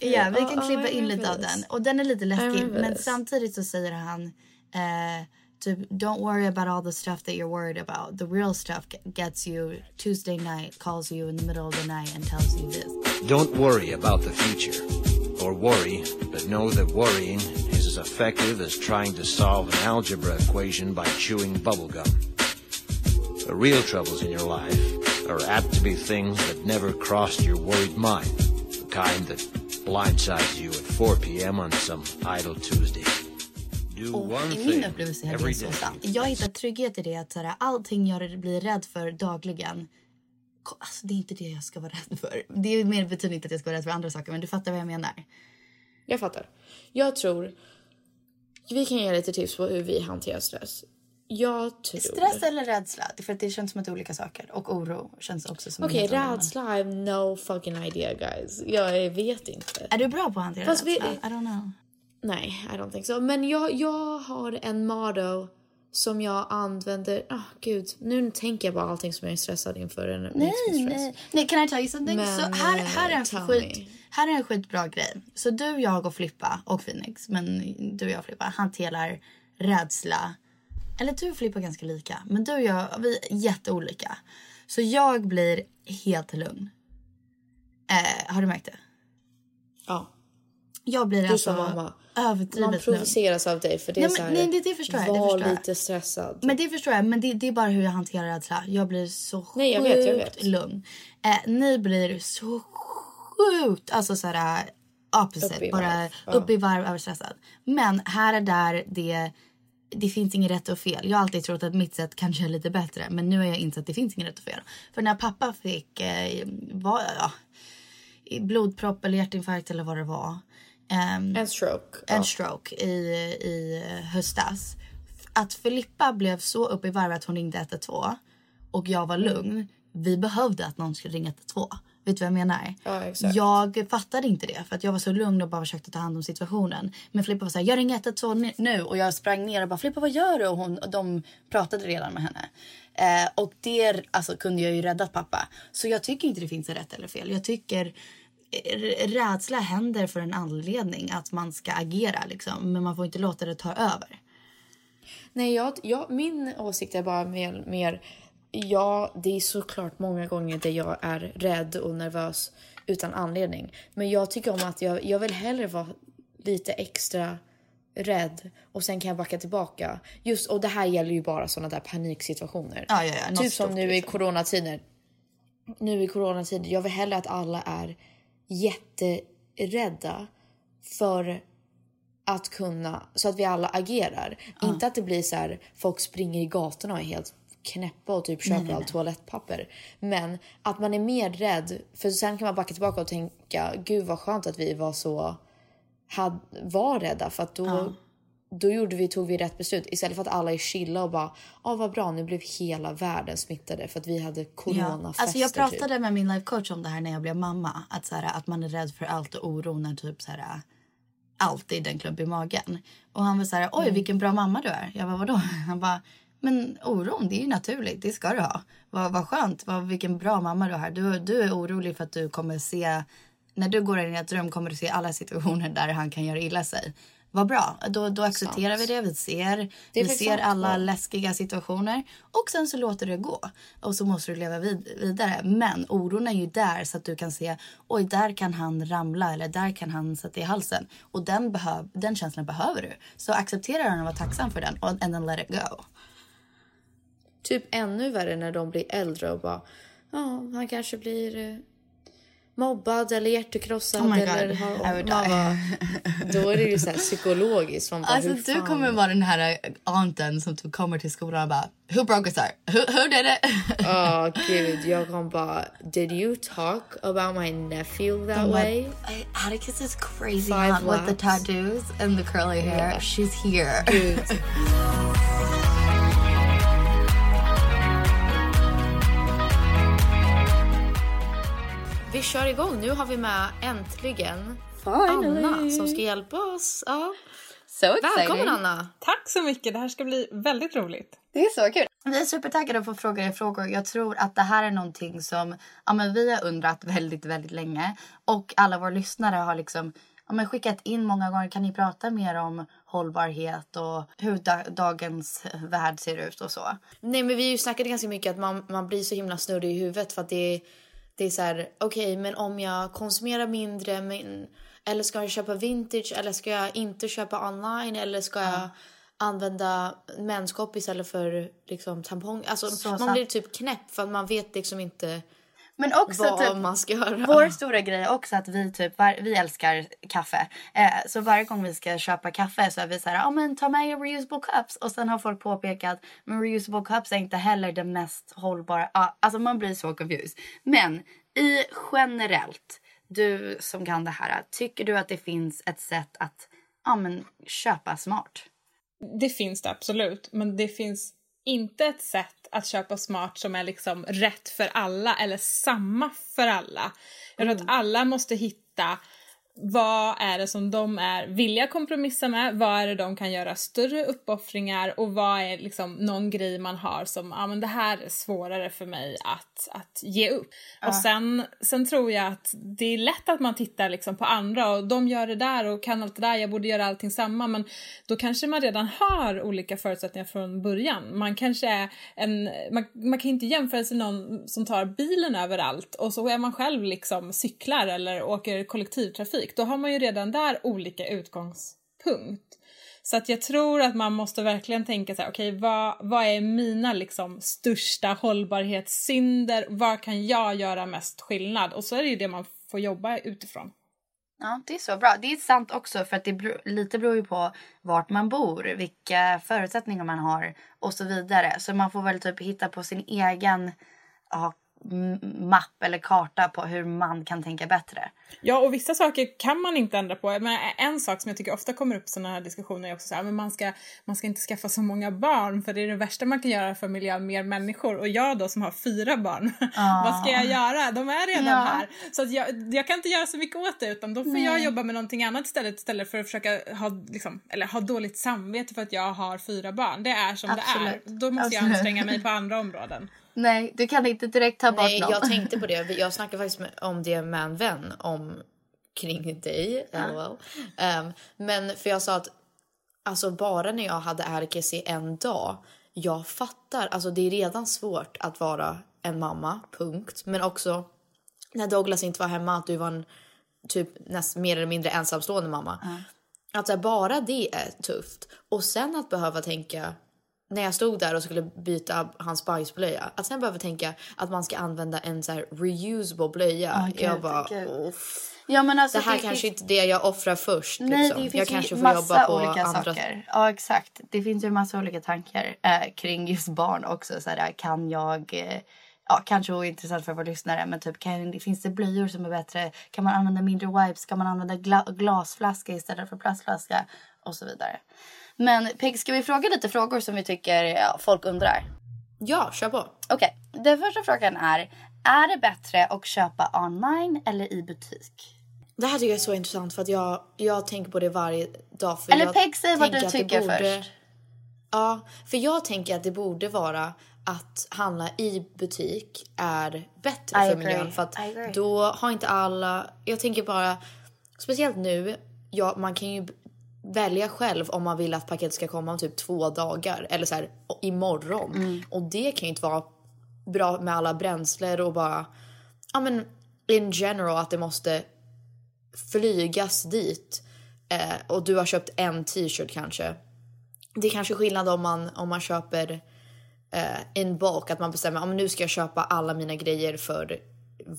det ja, vi kan ja, klippa I in lite av den. Och den är lite läskig. Men this. samtidigt så säger han eh, typ don't worry about all the stuff that you're worried about. The real stuff ge- gets you Tuesday night, calls you in the middle of the night and tells you this. Don't worry about the future. Or worry, but know that worrying is as effective as trying to solve an algebra equation by chewing bubblegum. The real troubles in your life are apt to be things that never crossed your worried mind. The kind that blindsides you at 4 p.m. on some idle Tuesday. Och i thing min upplevelse är det så sant. Jag hittar trygghet i det att så här, allting jag blir rädd för dagligen Alltså, det är inte det jag ska vara rädd för. Det är mer betyder inte att jag ska vara rädd för andra saker, men du fattar vad jag menar. Jag fattar. Jag tror... Vi kan ge lite tips på hur vi hanterar stress. Jag tror... Stress eller rädsla? För det känns som att det är olika saker. Och oro känns också som Okej, annorlunda. rädsla. I have no fucking idea guys. Jag vet inte. Är du bra på att hantera Fast vi- rädsla? I don't know. Nej, I don't think so. Men jag, jag har en motto som jag använder. Oh, gud, nu tänker jag bara allting som jag är stressad inför. En Nej, nej. nej, can I tell you something? Men, så här, här, är en skit, här är en skitbra grej. Så du, jag och Flippa och Phoenix, men du och jag och Flippa hanterar rädsla. Eller du och Flippa är ganska lika, men du och jag, vi är jätteolika. Så jag blir helt lugn. Eh, har du märkt det? Ja. Jag blir Du alltså mamma. överdrivet Man lugn. provoceras av dig för det är Nej, så men, här, nej, det, det förstår jag. Var förstår jag. lite stressad. Men det förstår jag. Men det, det är bara hur jag hanterar rädsla. Jag blir så Nej, jag sjukt vet, jag vet. lugn. Eh, ni blir så sjukt, alltså såhär opposite. Upp i bara varv. Ja. upp i varv överstressad. Men här är där det det finns inget rätt och fel. Jag har alltid trott att mitt sätt kanske är lite bättre. Men nu har jag insett att det finns inget rätt och fel. För när pappa fick eh, var, ja, blodpropp eller hjärtinfarkt eller vad det var. ehm, En stroke. en ja. stroke i, i höstas. Att Filippa blev så uppe i varv att hon ringde 112 och jag var lugn. Vi behövde att någon skulle ringa 112. Vet du vad jag menar? Ja. Jag fattade inte det för att jag var så lugn och bara försökte ta hand om situationen. Men Filippa var så här, jag ringer 112 nu- nu och jag sprang ner och bara Filippa vad gör du? Och, hon, och de pratade redan med henne. Eh, och det alltså, kunde jag ju räddat pappa. Så jag tycker inte det finns rätt eller fel. Jag tycker eh, rädsla händer för en anledning att man ska agera liksom. Men man får inte låta det ta över. Nej, jag, jag, min åsikt är bara mer, mer... Ja, det är såklart många gånger där jag är rädd och nervös utan anledning. Men jag tycker om att jag, jag vill hellre vara lite extra rädd och sen kan jag backa tillbaka. Just, och det här gäller ju bara såna där paniksituationer. Ja, ja, ja, typ som nu i liksom. coronatider. Nu i coronatider, jag vill hellre att alla är jätterädda för att kunna, så att vi alla agerar. Inte att det blir så här, folk springer i gatorna och är helt knäppa och typ köper nej, allt nej. toalettpapper. Men att man är mer rädd, för sen kan man backa tillbaka och tänka, gud vad skönt att vi var så, had, var rädda för att då, då gjorde vi, tog vi rätt beslut. Istället för att alla är chilla och bara, ja vad bra nu blev hela världen smittade för att vi hade coronafester. Alltså jag typ. pratade med min life coach om det här när jag blev mamma. Att, så här, att man är rädd för allt och oro när typ så här, alltid en klump i magen. Och han var så här, oj Mm. vilken bra mamma du är. Jag bara vadå? (laughs) Han bara, men oron det är ju naturligt, det ska du ha. Vad, vad skönt, vad, vilken bra mamma du har. Du, du är orolig för att du kommer se, när du går in i ett rum kommer du se alla situationer där han kan göra illa sig. Vad bra, då, då accepterar vi det. Vi ser, Det vi ser sant, alla ja. läskiga situationer och sen så låter det gå. Och så måste du leva vid, vidare. Men oron är ju där så att du kan se, oj där kan han ramla eller där kan han sätta i halsen. Och den, behöv, den känslan behöver du. Så acceptera den och var tacksam för den och and then let it go. Typ ännu värre när de blir äldre och bara, ja, han kanske blir eh, mobbad eller hjärtekrossad. Oh eller har, bara, då är det ju så här psykologiskt. Man bara, Alltså du fan? kommer vara den här aunten som typ kommer till skolan och bara Who broke us? Who, who did it? Åh (laughs) gud, jag kommer bara, did you talk about my nephew that bara, way? "I- Atticus is crazy Five with the tattoos and the curly hair. Yeah. She's here. (laughs) Vi kör igång. Nu har vi med äntligen Anna som ska hjälpa oss. Ja. So. Välkommen Anna! Tack så mycket, det här ska bli väldigt roligt. Det är så kul. Vi är supertaggade på att få fråga er frågor. Jag tror att det här är någonting som ja, men vi har undrat väldigt, väldigt länge. Och alla våra lyssnare har liksom ja, men skickat in många gånger. Kan ni prata mer om hållbarhet och hur da- dagens värld ser ut och så? Nej men vi har ju snackat ganska mycket att man, man blir så himla snurrig i huvudet för att det är, det är så här, okej men om jag konsumerar mindre men, eller ska jag köpa vintage eller ska jag inte köpa online eller ska jag använda menskopp istället för liksom tampong. Alltså Så man sant. blir typ knäpp för att man vet liksom inte Men också vad typ, man ska göra. Vår stora grej är också att vi typ, var, vi älskar kaffe. Eh, så varje gång vi ska köpa kaffe så är vi så här, ja men ta med er reusable cups. Och sen har folk påpekat, men reusable cups är inte heller det mest hållbara. Ja, alltså man blir så confused. Men i generellt, du som kan det här, tycker du att det finns ett sätt att ja, men, köpa smart? Det finns det absolut, men det finns inte ett sätt att köpa smart som är liksom rätt för alla eller samma för alla. Jag tror att alla måste hitta vad är det som de är villiga kompromissa med? Vad är det de kan göra större uppoffringar? Och vad är liksom någon grej man har som, ja ah, men det här är svårare för mig att, att ge upp. Ja. Och sen, sen tror jag att det är lätt att man tittar liksom på andra och de gör det där och kan allt det där, jag borde göra allting samma. Men då kanske man redan har olika förutsättningar från början. Man kanske är en, man, man kan inte jämföra sig med någon som tar bilen överallt och så är man själv liksom cyklar eller åker kollektivtrafik då har man ju redan där olika punkt. Så att jag tror att man måste verkligen tänka så här, okej okay, vad, vad är mina liksom största hållbarhetssynder? Vad kan jag göra mest skillnad? Och så är det ju det man får jobba utifrån. Ja, det är så bra. Det är sant också för att det beror, lite beror ju på vart man bor, vilka förutsättningar man har och så vidare. Så man får väl typ hitta på sin egen ja, mapp eller karta på hur man kan tänka bättre. Ja, och vissa saker kan man inte ändra på. Men en sak som jag tycker ofta kommer upp i sådana här diskussioner är också så här, men man ska, man ska inte skaffa så många barn för det är det värsta man kan göra för miljön, mer människor. Och jag då som har fyra barn, (laughs) Ah. vad ska jag göra? De är redan Ja. här. Så jag, jag kan inte göra så mycket åt det utan då får Nej. jag jobba med någonting annat istället, istället för att försöka ha, liksom, eller ha dåligt samvete för att jag har fyra barn. Det är som Absolut. det är. Då måste jag Absolut. anstränga mig på andra områden. (laughs) Nej, du kan inte direkt ta bort Nej, någon. jag (laughs) tänkte på det. Jag snackade faktiskt om det med en vän om kring dig. LOL. Um, men för jag sa att alltså bara när jag hade RKC en dag. Jag fattar, alltså det är redan svårt att vara en mamma, punkt. Men också när Douglas inte var hemma, att du var en typ näst, mer eller mindre ensamstående mamma. Att så här, bara det är tufft. Och sen att behöva tänka när jag stod där och skulle byta hans bajsblöja. Att sen behöva tänka att man ska använda en så här reusable blöja. Ah, gud, jag bara. Ja, men alltså, det här det kanske finns- inte är det jag offrar först. Nej, liksom. det finns jag kanske får jobba på olika andra... saker. Ja, exakt. Det finns ju massa olika tankar eh, kring just barn också. Så här, kan jag... Eh, ja, kanske ointressant för våra lyssnare, men typ, kan, finns det blöjor som är bättre? Kan man använda mindre wipes? Kan man använda gla, glasflaska istället för plastflaska? Och så vidare. Men Peg, ska vi fråga lite frågor som vi tycker ja, folk undrar? Ja, kör på. Okej, den första frågan är. Är det bättre att köpa online eller i butik? Det här tycker jag är så intressant för att jag, jag tänker på det varje dag. För Eller Peg, säg vad du tycker borde, först. Ja, för jag tänker att det borde vara att handla i butik är bättre I för agree. miljön. För att då har inte alla... Jag tänker bara, speciellt nu, ja, man kan ju välja själv om man vill att paketet ska komma om typ två dagar eller så här imorgon. Mm. Och det kan ju inte vara bra med alla bränslen och bara, ja men in general att det måste flygas dit eh, och du har köpt en t-shirt kanske. Det är kanske skillnad om man, om man köper eh, in bulk, att man bestämmer att nu ska jag köpa alla mina grejer för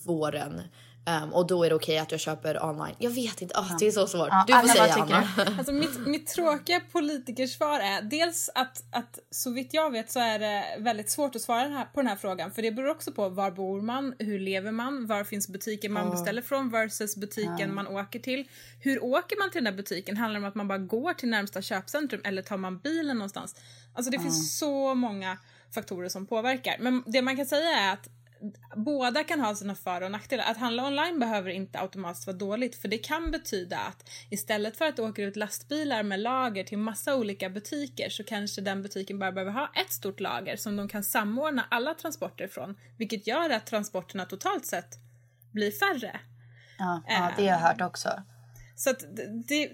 våren. Ehm, och då är det okej att jag köper online. Jag vet inte, Åh, det är så svårt. Ja, du får säga Anna. Alltså mitt, mitt tråkiga politikersvar är dels att, att så vitt jag vet så är det väldigt svårt att svara den här, på den här frågan för det beror också på var bor man, hur lever man, var finns butiken man beställer från versus butiken man åker till. Hur åker man till den där butiken? Handlar det om att man bara går till närmsta köpcentrum eller tar man bilen någonstans? Alltså det finns så många faktorer som påverkar. Men det man kan säga är att båda kan ha sina för och nackdelar. Att handla online behöver inte automatiskt vara dåligt för det kan betyda att istället för att det åker ut lastbilar med lager till massa olika butiker så kanske den butiken bara behöver ha ett stort lager som de kan samordna alla transporter ifrån vilket gör att transporterna totalt sett blir färre. Ja, ja det har jag hört också. Så att det, det,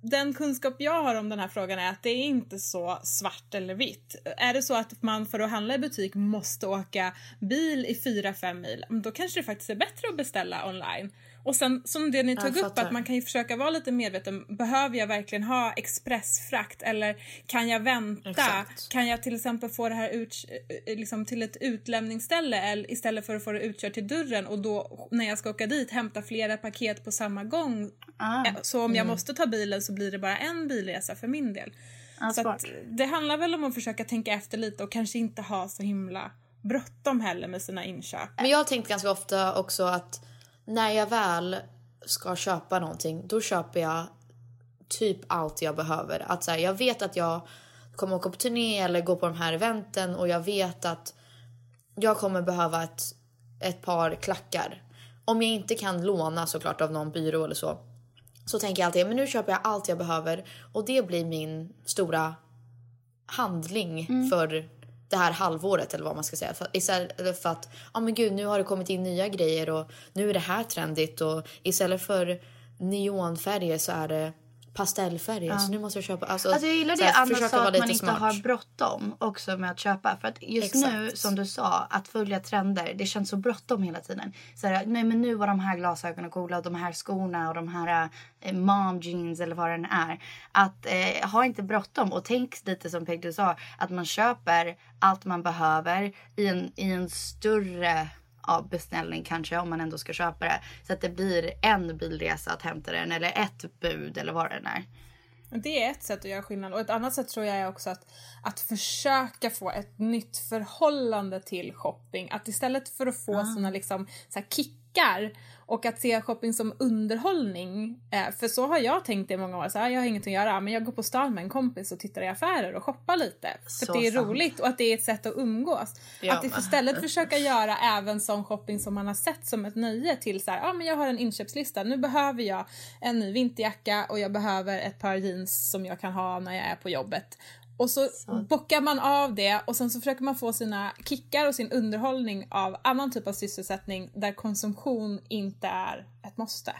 den kunskap jag har om den här frågan är att det är inte så svart eller vitt. Är det så att man för att handla i butik måste åka bil i 4-5 mil, då kanske det faktiskt är bättre att beställa online. Och sen som det ni tog upp, att man kan ju försöka vara lite medveten. Behöver jag verkligen ha expressfrakt eller kan jag vänta? Exakt. Kan jag till exempel få det här ut, eh, liksom till ett utlämningsställe eller istället för att få det utkört till dörren och då när jag ska åka dit hämta flera paket på samma gång. Ah. Eh, Så om jag Mm. måste ta bilen så blir det bara en bilresa för min del. Ja, så det handlar väl om att försöka tänka efter lite och kanske inte ha så himla bråttom heller med sina inköp. Men jag har tänkt ganska ofta också att när jag väl ska köpa någonting, då köper jag typ allt jag behöver. Att så här, jag vet att jag kommer åka på turné eller gå på de här eventen och jag vet att jag kommer behöva ett, ett par klackar. Om jag inte kan låna såklart av någon byrå eller så, så tänker jag alltid men nu köper jag allt jag behöver och det blir min stora handling Mm. för det här halvåret eller vad man ska säga. För, istället för att ja men gud nu har det kommit in nya grejer och nu är det här trendigt och istället för neonfärger så är det pastellfärger Ja. så nu måste jag köpa. Alltså, Alltså jag gillar det Anna sa att man inte smart. har bråttom också med att köpa. För att just nu Exakt. som du sa att följa trender det känns så bråttom hela tiden. Så här, nej men nu var de här glasögonen coola och de här skorna och de här eh, mom jeans eller vad det än är. Att eh, ha inte bråttom och tänk lite som Peg du sa att man köper allt man behöver i en, i en större ja, beställning kanske om man ändå ska köpa det. Så att det blir en bilresa att hämta den eller ett bud eller vad det är. Det är ett sätt att göra skillnad och ett annat sätt tror jag är också att, att försöka få ett nytt förhållande till shopping. Att istället för att få Ah. sina liksom, så kickar och att se shopping som underhållning. Eh, för så har jag tänkt i många år. Så här, jag har inget att göra men jag går på stan med en kompis och tittar i affärer och shoppar lite. För Så att det är sant. roligt och att det är ett sätt att umgås. Ja, att men- istället försöka göra även sån shopping som man har sett som ett nöje till så här, ja men jag har en inköpslista. Nu behöver jag en ny vinterjacka och jag behöver ett par jeans som jag kan ha när jag är på jobbet. Och så, bockar man av det och sen så försöker man få sina kickar och sin underhållning av annan typ av sysselsättning där konsumtion inte är ett måste.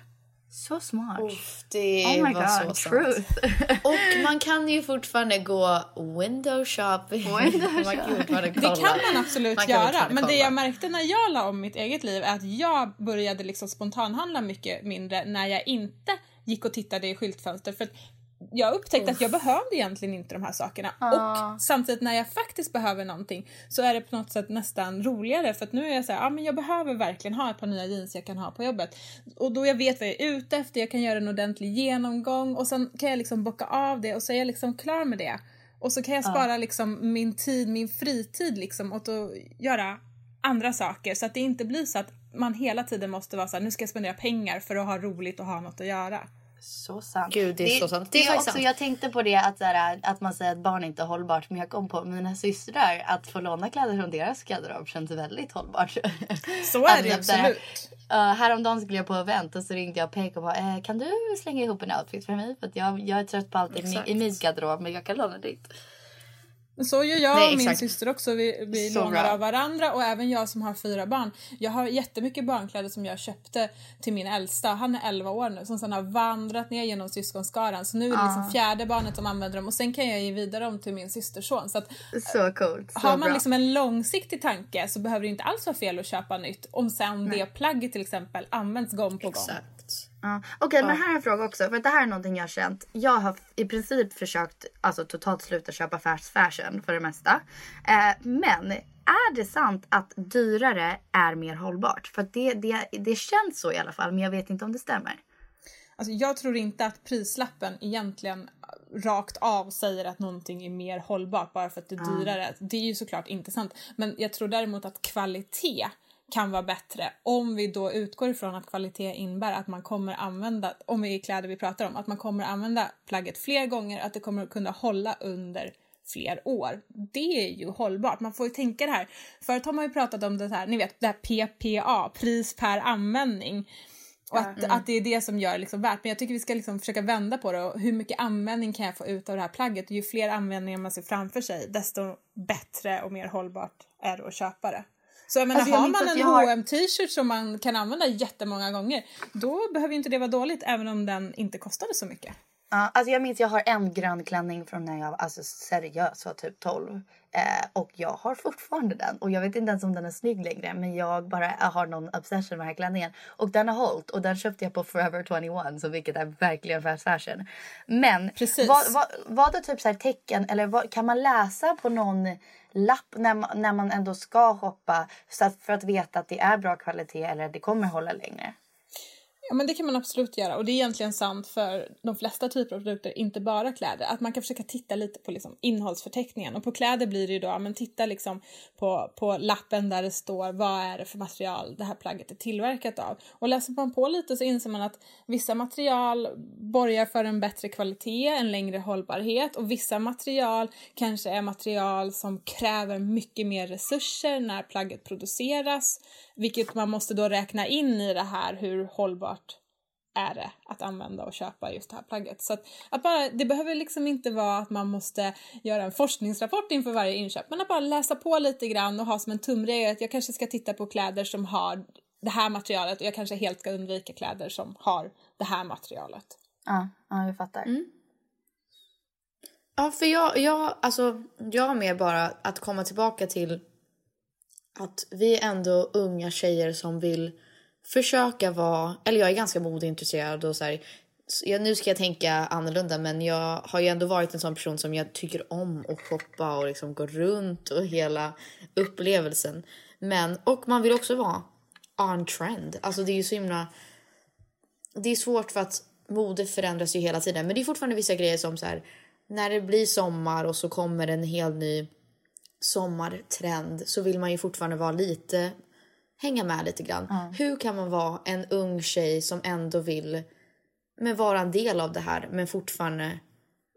Så smart. Uff, det Oh my var God, så truth. sant. (laughs) Och man kan ju fortfarande gå window shopping. Window (laughs) man kan ju fortfarande Det kan man absolut Man kan göra. Men det jag märkte när jag la om mitt eget liv är att jag började liksom spontanhandla mycket mindre när jag inte gick och tittade i skyltfönster. För att jag upptäckte att jag behövde egentligen inte de här sakerna. Ah. Och samtidigt när jag faktiskt behöver någonting så är det på något sätt nästan roligare för att nu är jag så här, ja men jag behöver verkligen ha ett par nya jeans jag kan ha på jobbet. Och då jag vet vad jag är ute efter, jag kan göra en ordentlig genomgång och sen kan jag liksom bocka av det och så är jag liksom klar med det. Och så kan jag Ja. spara liksom min tid, min fritid liksom åt att göra andra saker så att det inte blir så att man hela tiden måste vara så här, nu ska jag spendera pengar för att ha roligt och ha något att göra. Så sant. Gud, det är så sant. Det Det är också, sant. jag tänkte på det att, här, att man säger att barn inte är hållbart. Men jag kom på mina systrar. Att få låna kläder från deras garderob känns väldigt hållbart. Så är det typ absolut. Uh, häromdagen skulle jag på event och så ringde jag Peg och bara eh, kan du slänga ihop en outfit för mig? För jag, jag är trött på allt i, i min garderob men jag kan låna ditt. Men Så gör jag Nej, och min exakt. syster också. Vi, vi Så lånar bra. av varandra och även jag som har fyra barn. Jag har jättemycket barnkläder som jag köpte till min äldsta. Han är 11 år nu som sen har vandrat ner genom syskonskaran. Så nu är det liksom Ah. fjärde barnet som använder dem och sen kan jag ge vidare dem till min systerson. Så att Så coolt. Så har man bra. liksom en långsiktig tanke så behöver det inte alls vara fel att köpa nytt om sen det plagget till exempel används gång på gång. Exakt. Ja. Okej, men här är en fråga också. För det här är någonting jag har känt. Jag har i princip försökt alltså, totalt sluta köpa fast fashion för det mesta. Eh, men är det sant att dyrare är mer hållbart? För det, det, det känns så i alla fall, men jag vet inte om det stämmer. Alltså jag tror inte att prislappen egentligen rakt av säger att någonting är mer hållbart bara för att det är dyrare. Det är ju såklart inte sant. Men jag tror däremot att kvalitet kan vara bättre om vi då utgår ifrån att kvalitet innebär att man kommer använda, om det är kläder vi pratar om, att man kommer använda plagget fler gånger, att det kommer kunna hålla under fler år. Det är ju hållbart. Man får ju tänka det här. Förut har man ju pratat om det här, ni vet, det här PPA, pris per användning. Och att, att det är det som gör liksom värt. Men jag tycker vi ska liksom försöka vända på det. Och hur mycket användning kan jag få ut av det här plagget? Och ju fler användningar man ser framför sig, desto bättre och mer hållbart är det att köpa det. Så jag menar, Alltså, jag har man en har- hm t-shirt som man kan använda jättemånga gånger, då behöver inte det vara dåligt även om den inte kostade så mycket. Ja, alltså jag minns jag har en grön klänning från när jag alltså seriöst var typ 12. Eh, och jag har fortfarande den. Och jag vet inte ens om den är snygg längre. Men jag bara jag har någon obsession med den här klänningen. Och den har hållit. Och den köpte jag på Forever 21. Så vilket är verkligen fast fashion. Men Precis. vad, vad, vad är typ så här tecken eller vad, kan man läsa på någon lapp när man, när man ändå ska shoppa så att, för att veta att det är bra kvalitet eller att det kommer hålla längre? Ja men det kan man absolut göra och det är egentligen sant för de flesta typer av produkter, inte bara kläder. Att man kan försöka titta lite på liksom innehållsförteckningen och på kläder blir det ju då, ja, men titta liksom på, på lappen där det står vad är det för material det här plagget är tillverkat av. Och läser man på lite så inser man att vissa material borgar för en bättre kvalitet, en längre hållbarhet och vissa material kanske är material som kräver mycket mer resurser när plagget produceras. Vilket man måste då räkna in i det här hur hållbart är det att använda och köpa just det här plagget. Så att, att bara, det behöver liksom inte vara att man måste göra en forskningsrapport inför varje inköp men att bara läsa på lite grann och ha som en tumregel att jag kanske ska titta på kläder som har det här materialet och jag kanske helt ska undvika kläder som har det här materialet. Ja, ja jag fattar. Mm. Ja, för jag, jag, alltså, jag mer bara att komma tillbaka till att vi är ändå unga tjejer som vill försöka vara, eller jag är ganska modeintresserad och så här, nu ska jag tänka annorlunda men jag har ju ändå varit en sån person som jag tycker om att shoppa och liksom gå runt och hela upplevelsen. Men, och man vill också vara on trend. Alltså det är ju så himla... Det är svårt för att mode förändras ju hela tiden men det är fortfarande vissa grejer som så här när det blir sommar och så kommer en helt ny sommartrend så vill man ju fortfarande vara lite hänga med lite grann. Mm. Hur kan man vara en ung tjej som ändå vill men vara en del av det här men fortfarande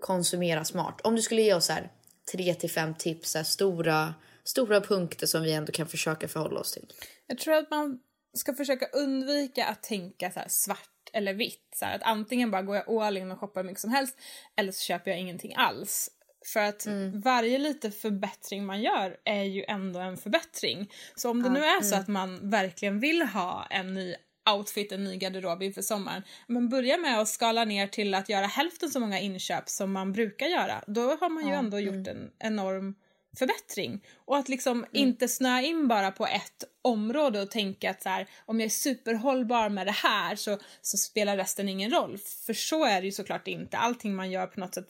konsumera smart? Om du skulle ge oss här tre till fem tips, så här, stora, stora punkter som vi ändå kan försöka förhålla oss till. Jag tror att man ska försöka undvika att tänka så svart eller vitt. Så här, att antingen bara går jag all in och shoppar mycket som helst eller så köper jag ingenting alls. För att varje lite förbättring man gör är ju ändå en förbättring. Så om det nu är så mm. att man verkligen vill ha en ny outfit, en ny garderob inför sommaren. Men börja med att skala ner till att göra hälften så många inköp som man brukar göra. Då har man ju ändå mm. gjort en enorm förbättring. Och att liksom inte snöa in bara på ett område och tänka att så här, om jag är superhållbar med det här så, så spelar resten ingen roll. För så är det ju såklart inte. Allting man gör på något sätt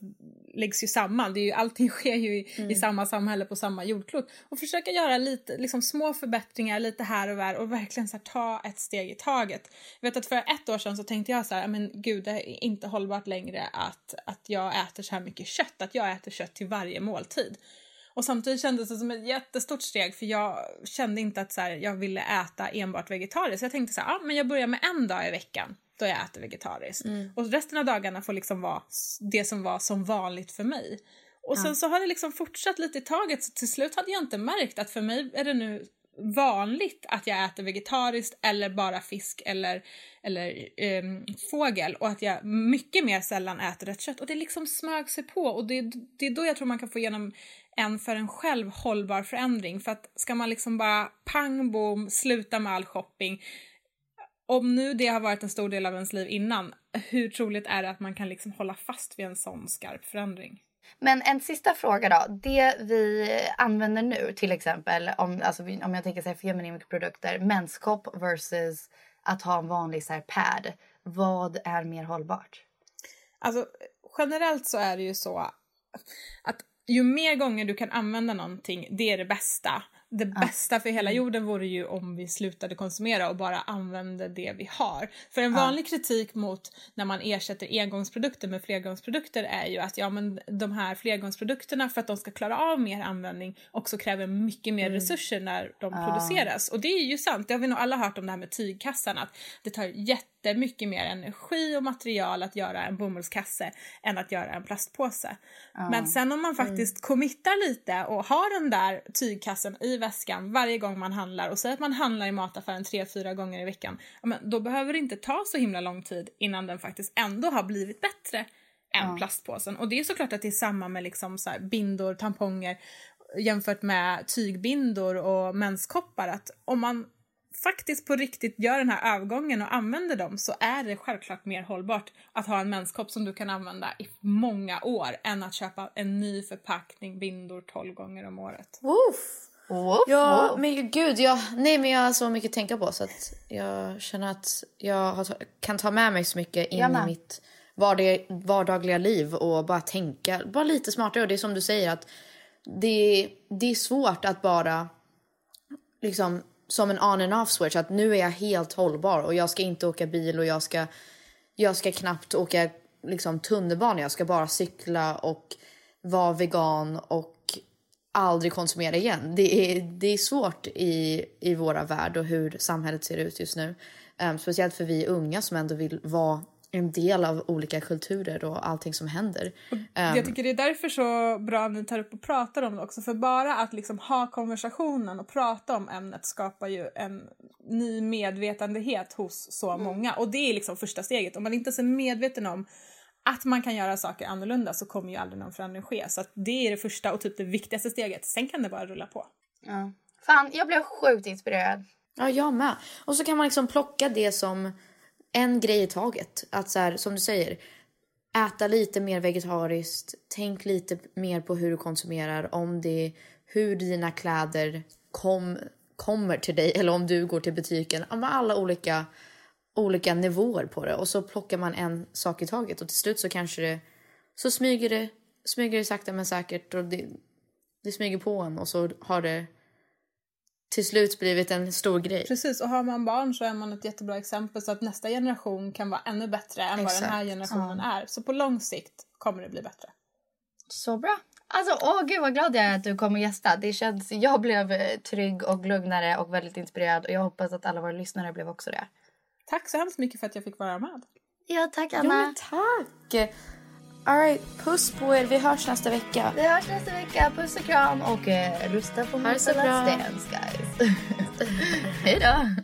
läggs ju samman. Det är ju, allting (laughs) sker ju i, i samma samhälle på samma jordklot. Och försöka göra lite liksom, små förbättringar lite här och där och verkligen så här, ta ett steg i taget. Jag vet att för ett år sedan så tänkte jag så här, men gud det är inte hållbart längre att, att jag äter så här mycket kött. Att jag äter kött till varje måltid. Och samtidigt kändes det som ett jättestort steg för jag kände inte att så här, jag ville äta enbart vegetariskt. Så jag tänkte så här, ah, men jag börjar med en dag i veckan då jag äter vegetariskt. Och resten av dagarna får liksom vara det som var som vanligt för mig. Och sen Ja. så har det liksom fortsatt lite i taget så till slut hade jag inte märkt att för mig är det nu vanligt att jag äter vegetariskt eller bara fisk eller, eller ehm, fågel och att jag mycket mer sällan äter rött kött och det liksom smög sig på och det, det är då jag tror man kan få igenom en för en själv hållbar förändring för att ska man liksom bara pang bom sluta med all shopping om nu det har varit en stor del av ens liv innan hur troligt är det att man kan liksom hålla fast vid en sån skarp förändring? Men en sista fråga då. Det vi använder nu till exempel om, alltså, om jag tänker så här produkter, menskopp versus att ha en vanlig så här pad. Vad är mer hållbart? Alltså generellt så är det ju så att ju mer gånger du kan använda någonting, det är det bästa. Det bästa för hela jorden vore ju om vi slutade konsumera och bara använde det vi har. För en vanlig kritik mot när man ersätter engångsprodukter med flergångsprodukter är ju att ja men de här flergångsprodukterna för att de ska klara av mer användning också kräver mycket mer resurser när de Ja. produceras. Och det är ju sant, det har vi nog alla hört om det här med tygkassan att det tar jättemycket mer energi och material att göra en bomullskasse än att göra en plastpåse. Ja. Men sen om man faktiskt committar lite och har den där tygkassen i väskan varje gång man handlar och säger att man handlar i mataffären tre, fyra gånger i veckan. Men då behöver det inte ta så himla lång tid innan den faktiskt ändå har blivit bättre än Ja. plastpåsen. Och det är såklart att det är samma med liksom så bindor, tamponger jämfört med tygbindor och menskoppar. Att om man faktiskt på riktigt gör den här övergången och använder dem så är det självklart mer hållbart att ha en menskopp som du kan använda i många år än att köpa en ny förpackning bindor 12 gånger om året. Woof. Woof, Ja, woof. men gud, jag, nej men jag har så mycket att tänka på så att jag känner att jag har, kan ta med mig så mycket in Jag i mitt vardag, vardagliga liv och bara tänka, bara lite smartare och det är som du säger att det, det är svårt att bara liksom som en on and off switch att nu är jag helt hållbar och jag ska inte åka bil och jag ska jag ska knappt åka liksom tunnelbana, jag ska bara cykla och vara vegan och aldrig konsumera igen. Det är, det är svårt i, i våra värld och hur samhället ser ut just nu. Um, speciellt för vi unga som ändå vill vara en del av olika kulturer och allting som händer. Um, jag tycker det är därför så bra att ni tar upp och pratar om det också. För bara att liksom ha konversationen och prata om ämnet skapar ju en ny medvetandehet hos så Mm. många. Och det är liksom första steget. Om man inte ens är medveten om att man kan göra saker annorlunda så kommer ju aldrig någon förändring ske. Så att det är det första och typ det viktigaste steget. Sen kan det bara rulla på. Ja. Fan, jag blev sjukt inspirerad. Ja, jag med. Och så kan man liksom plocka det som en grej i taget. Att så här, som du säger, äta lite mer vegetariskt. Tänk lite mer på hur du konsumerar. Om det, hur dina kläder kom, kommer till dig eller om du går till butiken. Ja, men Alla olika, olika nivåer på det. Och så plockar man en sak i taget och till slut så kanske det, så smyger det, smyger det sakta men säkert och det, det smyger på en och så har det till slut blivit en stor grej. Precis, och har man barn så är man ett jättebra exempel så att nästa generation kan vara ännu bättre än vad den här Exakt. generationen är. Så på lång sikt kommer det bli bättre. Så bra. Alltså, åh gud vad glad jag är att du kommer gästa. Det känns, jag blev eh, trygg och lugnare och väldigt inspirerad och jag hoppas att alla våra lyssnare blev också det. Tack så hemskt mycket för att jag fick vara med. Ja, tack Ja, men tack! All right, puss på er. Vi hörs nästa vecka. Vi hörs nästa vecka. Puss och kram och eh, rösta på bra. Dance guys. (laughs) Hej då!